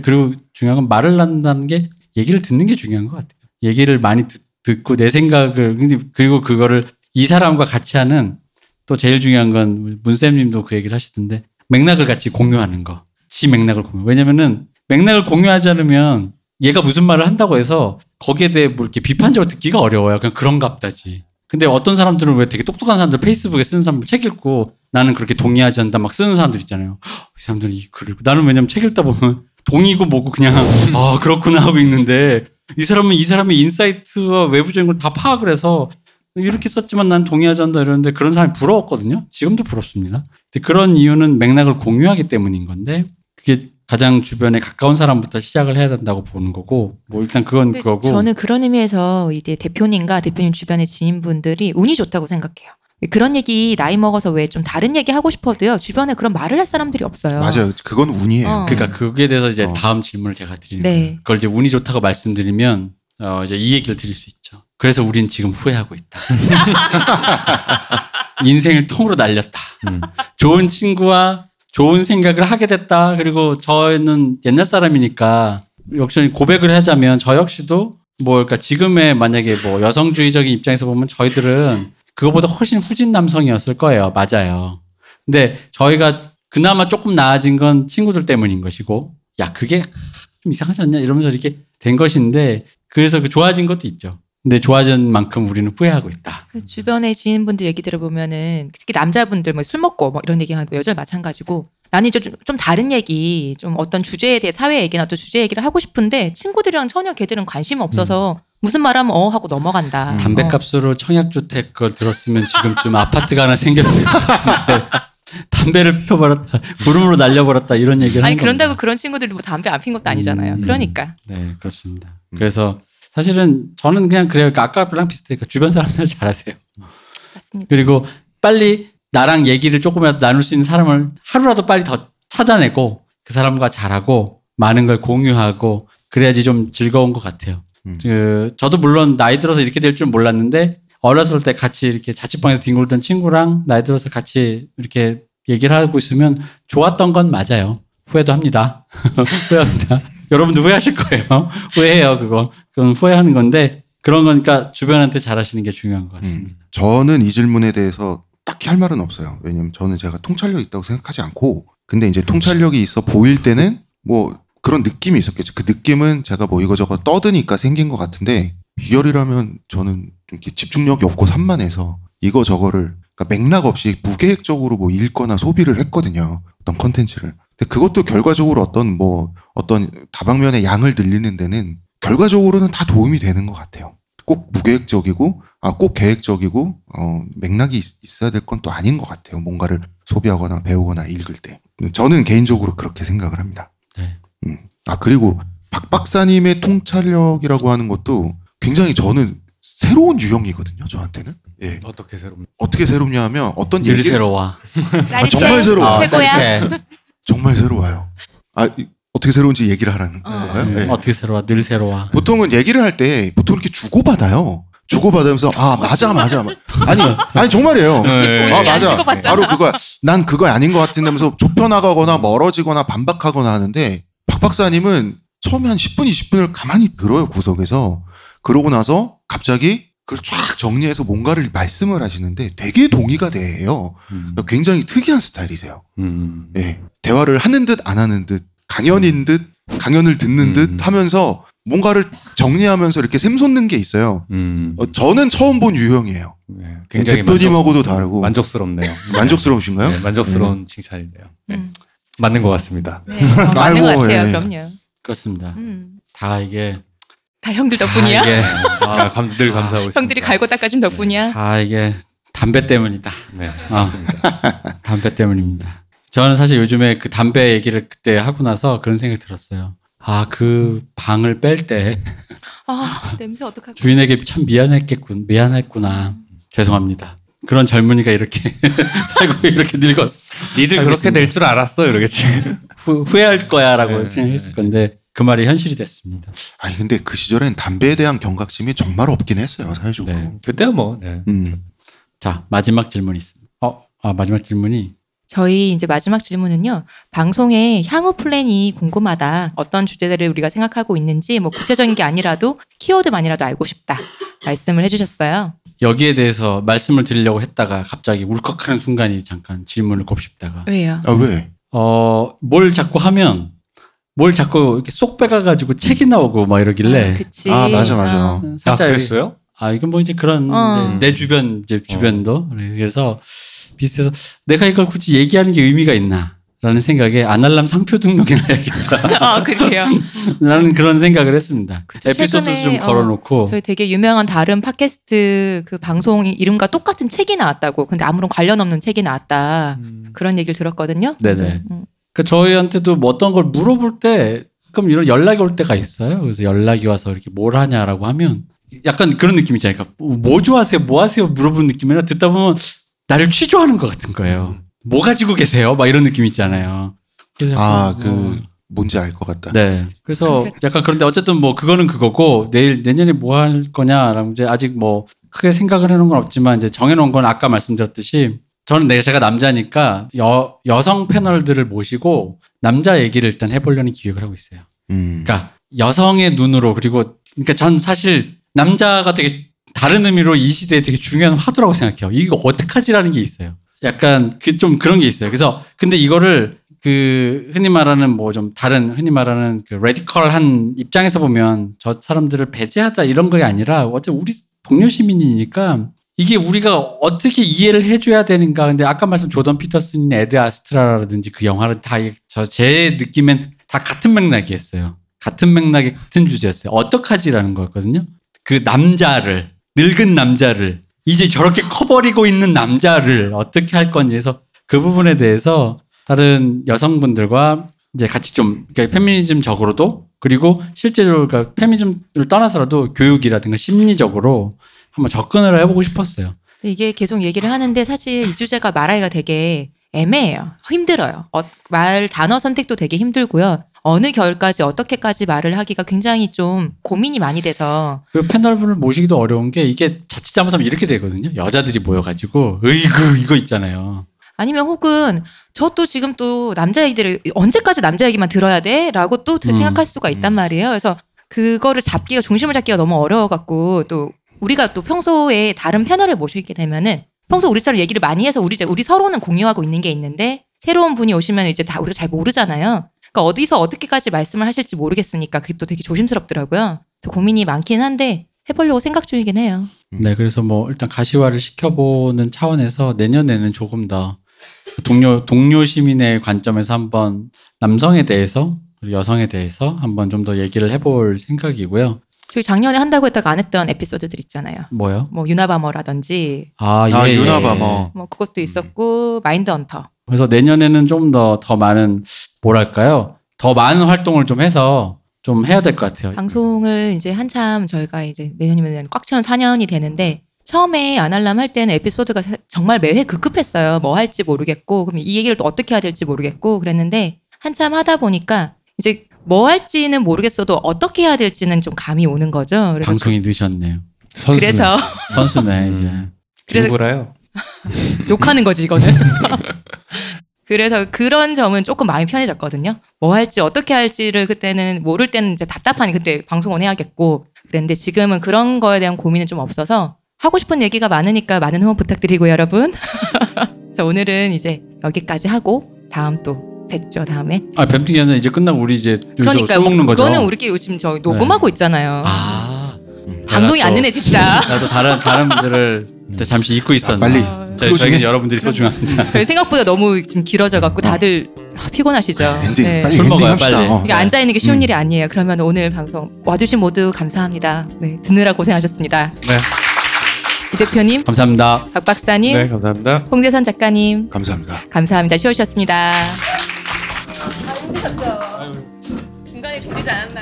그리고 중요한 건 말을 한다는 게 얘기를 듣는 게 중요한 것 같아요. 얘기를 많이 듣, 듣고 내 생각을 그리고 그거를 이 사람과 같이 하는 또 제일 중요한 건 문쌤님도 그 얘기를 하시던데 맥락을 같이 공유하는 거. 지 맥락을 공유. 왜냐면은 맥락을 공유하지 않으면 얘가 무슨 말을 한다고 해서 거기에 대해 뭐 이렇게 비판적으로 듣기가 어려워요. 그냥 그런갑다지. 근데 어떤 사람들은 왜 되게 똑똑한 사람들 페이스북에 쓰는 사람들 책 읽고 나는 그렇게 동의하지 않는다 막 쓰는 사람들 있잖아요. 이 사람들은 이 글을 나는 왜냐면 책 읽다 보면 동의고 뭐고 그냥 아 그렇구나 하고 있는데 이 사람은 이 사람의 insight와 외부적인 걸 다 파악을 해서 이렇게 썼지만 난 동의하지 않는다 이러는데 그런 사람이 부러웠거든요. 지금도 부럽습니다. 근데 그런 이유는 맥락을 공유하기 때문인 건데 그게 가장 주변에 가까운 사람부터 시작을 해야 된다고 보는 거고 뭐 일단 그건 그거고 저는 그런 의미에서 이제 대표님과 대표님 주변의 지인분들이 운이 좋다고 생각해요. 그런 얘기 나이 먹어서 왜 좀 다른 얘기 하고 싶어도요 주변에 그런 말을 할 사람들이 없어요. 맞아요 그건 운이에요 어. 그러니까 그거에 대해서 이제 어. 다음 질문을 제가 드리는 네. 거예요. 그걸 이제 운이 좋다고 말씀드리면 어 이제 이 얘기를 드릴 수 있죠. 그래서 우린 지금 후회하고 있다. 인생을 통으로 날렸다. 음. 좋은 친구와 좋은 생각을 하게 됐다. 그리고 저는 옛날 사람이니까 역시 고백을 하자면 저 역시도 뭐 그러니까 지금의 만약에 뭐 여성주의적인 입장에서 보면 저희들은 그거보다 훨씬 후진 남성이었을 거예요. 맞아요. 근데 저희가 그나마 조금 나아진 건 친구들 때문인 것이고 야 그게 좀 이상하지 않냐 이러면서 이렇게 된 것인데 그래서 그 좋아진 것도 있죠. 근데 좋아진 만큼 우리는 후회하고 있다. 그 주변에 지인분들 얘기 들어보면은 특히 남자분들 뭐 술 먹고 뭐 이런 얘기하는 여자 마찬가지고 나는 이제 좀, 좀 다른 얘기 좀 어떤 주제에 대해 사회 얘기나 또 주제 얘기를 하고 싶은데 친구들이랑 전혀 걔들은 관심 없어서 무슨 말하면 어 하고 넘어간다. 음. 담배값으로 청약주택 걸 들었으면 지금쯤 아파트가 하나 생겼을 것 같은데 담배를 펴버렸다 구름으로 날려버렸다 이런 얘기를 아니 그런다고 겁니다. 그런 친구들이 뭐 담배 안 핀 것도 아니잖아요. 음. 그러니까 네 그렇습니다. 음. 그래서 사실은 저는 그냥 그래요. 그러니까 아까랑 비슷하니까 주변 사람들 잘하세요. 맞습니다. 그리고 빨리 나랑 얘기를 조금이라도 나눌 수 있는 사람을 하루라도 빨리 더 찾아내고 그 사람과 잘하고 많은 걸 공유하고 그래야지 좀 즐거운 것 같아요. 음. 그 저도 물론 나이 들어서 이렇게 될 줄 몰랐는데 어렸을 때 같이 이렇게 자취방에서 뒹굴던 친구랑 나이 들어서 같이 이렇게 얘기를 하고 있으면 좋았던 건 맞아요. 후회도 합니다. 후회합니다. 여러분도 후회하실 거예요. 후회해요, 그거. 그건 후회하는 건데 그런 거니까 주변한테 잘하시는 게 중요한 것 음, 같습니다. 저는 이 질문에 대해서 딱히 할 말은 없어요. 왜냐면 저는 제가 통찰력 있다고 생각하지 않고, 근데 이제 통찰력이 있어 보일 때는 뭐 그런 느낌이 있었겠죠. 그 느낌은 제가 뭐 이거저거 떠드니까 생긴 것 같은데 비결이라면 저는 좀 이렇게 집중력이 없고 산만해서 이거 저거를 그러니까 맥락 없이 무계획적으로 뭐 읽거나 소비를 했거든요. 어떤 컨텐츠를. 근데 그것도 결과적으로 어떤 뭐 어떤 다방면의 양을 늘리는 데는 결과적으로는 다 도움이 되는 것 같아요. 꼭 무계획적이고 아 꼭 계획적이고 어 맥락이 있, 어야 될 건 또 아닌 것 같아요. 뭔가를 소비하거나 배우거나 읽을 때 저는 개인적으로 그렇게 생각을 합니다. 네. 음. 아 그리고 박 박사님의 통찰력이라고 하는 것도 굉장히 저는 새로운 유형이거든요. 저한테는 예 어떻게 새로 어떻게 새롭냐 하면 어떤 늘 얘기 새로워. 짧게 정말 새로워. 아, 최고야. 정말 새로워요. 아 이- 어떻게 새로운지 얘기를 하라는 어. 건가요? 네, 예. 어떻게 새로워? 늘 새로워. 보통은 얘기를 할 때 보통 이렇게 주고 받아요. 주고 받으면서 아 맞아 맞아. 아니 아니 정말이에요. 네. 아안 맞아. 주고받잖아. 바로 그거야. 난 그거 아닌 것 같은데면서 좁혀 나가거나 멀어지거나 반박하거나 하는데 박 박사님은 처음에 한 10분 20분을 가만히 들어요 구석에서. 그러고 나서 갑자기 그걸 쫙 정리해서 뭔가를 말씀을 하시는데 되게 동의가 돼요. 음. 굉장히 특이한 스타일이세요. 음. 예. 대화를 하는 듯 안 하는 듯 강연인 듯 강연을 듣는 듯 음. 하면서 뭔가를 정리하면서 이렇게 샘솟는 게 있어요. 음. 어, 저는 처음 본 유형이에요. 네, 굉장히 대표님하고도 다르고 만족, 스럽네요 만족스러우신가요? 네, 만족스러운 칭찬이네요. 네. 음. 맞는 것 같습니다. 네, 어, 맞는 아이고, 것 같아요. 예. 그럼요. 그렇습니다. 음. 다 이게 다 형들 덕분이야. 다 이게 아, 감, 늘 감사하고 있습니다. 형들이 갈고 닦아준 덕분이야. 다 이게 담배 때문이다. 네, 아. 맞습니다. 담배 때문입니다. 저는 사실 요즘에 그 담배 얘기를 그때 하고 나서 그런 생각이 들었어요. 아, 그 방을 뺄 때 아 냄새 어떡하지? 주인에게 참 미안했겠군, 미안했구나. 죄송합니다. 그런 젊은이가 이렇게 살고 이렇게 늙었어. 니들 그렇게. 될 줄 알았어 이러겠지. 후, 후회할 거야라고 네, 생각했을 네. 건데 그 말이 현실이 됐습니다. 아니 근데 그 시절엔 담배에 대한 경각심이 정말 없긴 했어요 사회적으로. 네. 그때야 뭐. 네. 음. 자, 마지막 질문이 있습니다. 어, 아, 마지막 질문이 저희 이제 마지막 질문은요. 방송의 향후 플랜이 궁금하다. 어떤 주제들을 우리가 생각하고 있는지 뭐 구체적인 게 아니라도 키워드만이라도 알고 싶다. 말씀을 해주셨어요. 여기에 대해서 말씀을 드리려고 했다가 갑자기 울컥하는 순간이 잠깐 질문을 곱씹다가 왜요? 아 왜? 어, 뭘 자꾸 하면 뭘 자꾸 이렇게 쏙 빼가가지고 책이 나오고 막 이러길래 아, 그치. 아, 맞아, 맞아. 어. 아, 살짝 그랬어요? 아 이건 뭐 이제 그런 어. 내, 내 주변 이제 주변도 그래서 비슷해서 내가 이걸 굳이 얘기하는 게 의미가 있나 라는 생각에 아날람 상표 등록이나 해야겠다. 어, 그렇게요. 라는 그런 생각을 했습니다. 그쵸, 에피소드 최근에, 좀 어, 걸어놓고 저희 되게 유명한 다른 팟캐스트 그 방송 이름과 똑같은 책이 나왔다고. 근데 아무런 관련 없는 책이 나왔다. 음. 그런 얘기를 들었거든요. 네네. 음. 그 저희한테도 뭐 어떤 걸 물어볼 때 가끔 이런 연락이 올 때가 있어요. 그래서 연락이 와서 이렇게 뭘 하냐라고 하면 약간 그런 느낌 있잖아요. 그러니까 뭐 좋아하세요, 뭐 하세요 물어보는 느낌이라 듣다 보면 나를 취조하는 것 같은 거예요. 음. 뭐 가지고 계세요? 막 이런 느낌 있잖아요. 아 그 어, 뭔지 알 것 같다. 네. 그래서 약간 그런데 어쨌든 뭐 그거는 그거고 내일 내년에 뭐 할 거냐라고 이제 아직 뭐 크게 생각을 해놓은 건 없지만 이제 정해놓은 건 아까 말씀드렸듯이 저는 내가 제가 남자니까 여 여성 패널들을 모시고 남자 얘기를 일단 해보려는 기획을 하고 있어요. 음. 그러니까 여성의 눈으로 그리고 그러니까 전 사실 남자가 되게 다른 의미로 이 시대에 되게 중요한 화두라고 생각해요. 이거 어떡하지라는 게 있어요. 약간 그 좀 그런 게 있어요. 그래서 근데 이거를 그 흔히 말하는 뭐 좀 다른 흔히 말하는 그 radical한 입장에서 보면 저 사람들을 배제하다 이런 게 아니라 어째 우리 동료 시민이니까 이게 우리가 어떻게 이해를 해줘야 되는가. 근데 아까 말씀 조던 피터슨인 에드 아스트라라든지 그 영화를 다 저 제 느낌엔 다 같은 맥락이었어요. 같은 맥락의 같은 주제였어요. 어떡하지라는 거였거든요. 그 남자를 늙은 남자를 이제 저렇게 커버리고 있는 남자를 어떻게 할 건지 해서 그 부분에 대해서 다른 여성분들과 이제 같이 좀 그러니까 페미니즘적으로도 그리고 실제로 그러니까 페미니즘을 떠나서라도 교육이라든가 심리적으로 한번 접근을 해보고 싶었어요. 이게 계속 얘기를 하는데 사실 이 주제가 말하기가 되게 애매해요. 힘들어요. 어, 말 단어 선택도 되게 힘들고요. 어느 결까지 어떻게까지 말을 하기가 굉장히 좀 고민이 많이 돼서 그 패널분을 모시기도 어려운 게 이게 자칫 잘못하면 이렇게 되거든요. 여자들이 모여가지고 으이구 이거 있잖아요. 아니면 혹은 저 또 지금 또 남자 얘기들을 언제까지 남자 얘기만 들어야 돼? 라고 또 음, 생각할 수가 있단 말이에요. 그래서 그거를 잡기가 중심을 잡기가 너무 어려워 갖고 또 우리가 또 평소에 다른 패널을 모시게 되면은 평소 우리처럼 얘기를 많이 해서 우리 우리 서로는 공유하고 있는 게 있는데 새로운 분이 오시면 이제 다 우리가 잘 모르잖아요. 그러니까 어디서 어떻게까지 말씀을 하실지 모르겠으니까 그게 또 되게 조심스럽더라고요. 그래서 고민이 많긴 한데 해보려고 생각 중이긴 해요. 네, 그래서 뭐 일단 가시화를 시켜보는 차원에서 내년에는 조금 더 동료 동료 시민의 관점에서 한번 남성에 대해서 그리고 여성에 대해서 한번 좀 더 얘기를 해볼 생각이고요. 저희 작년에 한다고 했다가 안 했던 에피소드들 있잖아요. 뭐요? 뭐 유나바머라든지 아, 아, 예, 예. 유나바머. 뭐 그것도 있었고 마인드 헌터. 그래서 내년에는 좀 더더 많은 뭐랄까요? 더 많은 활동을 좀 해서 좀 해야 될 것 같아요. 방송을 이제 한참 저희가 이제 내년이면 꽉 채운 4년이 되는데 처음에 아날람 할 때는 에피소드가 사- 정말 매회 급급했어요. 뭐 할지 모르겠고 그럼 이 얘기를 또 어떻게 해야 될지 모르겠고 그랬는데 한참 하다 보니까 이제 뭐 할지는 모르겠어도 어떻게 해야 될지는 좀 감이 오는 거죠. 그래서 방송이 늦었네요. 선수네. 그래서 선수네 이제. 그래서- 누구라요? 욕하는 거지 이거는. 그래서 그런 점은 조금 마음이 편해졌거든요. 뭐 할지 어떻게 할지를 그때는 모를 때는 이제 답답하니 그때 방송은 해야겠고 그랬는데 지금은 그런 거에 대한 고민은 좀 없어서 하고 싶은 얘기가 많으니까 많은 후원 부탁드리고 여러분. 그래서 오늘은 이제 여기까지 하고 다음 또 뵙죠 다음에. 아 아니라 이제 끝나고 우리 이제 여기서 그러니까 술 먹는 거죠. 그거는 우리끼리 지금 저 녹음하고 있잖아요. 아 방송이 안 또- 되네 진짜. 나도 다른 다른 분들을 잠시 잊고 있었네. 빨리 어, 저희, closing해. 저희는 여러분들이 소중합니다. 저희 생각보다 너무 지금 길어져 갖고 다들 아, 피곤하시죠. 엔딩 네. 빨리 술 엔딩 먹어요, 합시다. 빨리. 어. 이게 앉아 있는 게 쉬운 음. 일이 아니에요. 그러면 오늘 방송 와주신 모두 감사합니다. 네, 듣느라 고생하셨습니다. 네. 이 대표님, 감사합니다. 박 박사님, 네, 감사합니다. 홍대선 작가님, 감사합니다. 감사합니다. 쉬우셨습니다. 힘드셨죠? 중간에 졸리지 않았나요?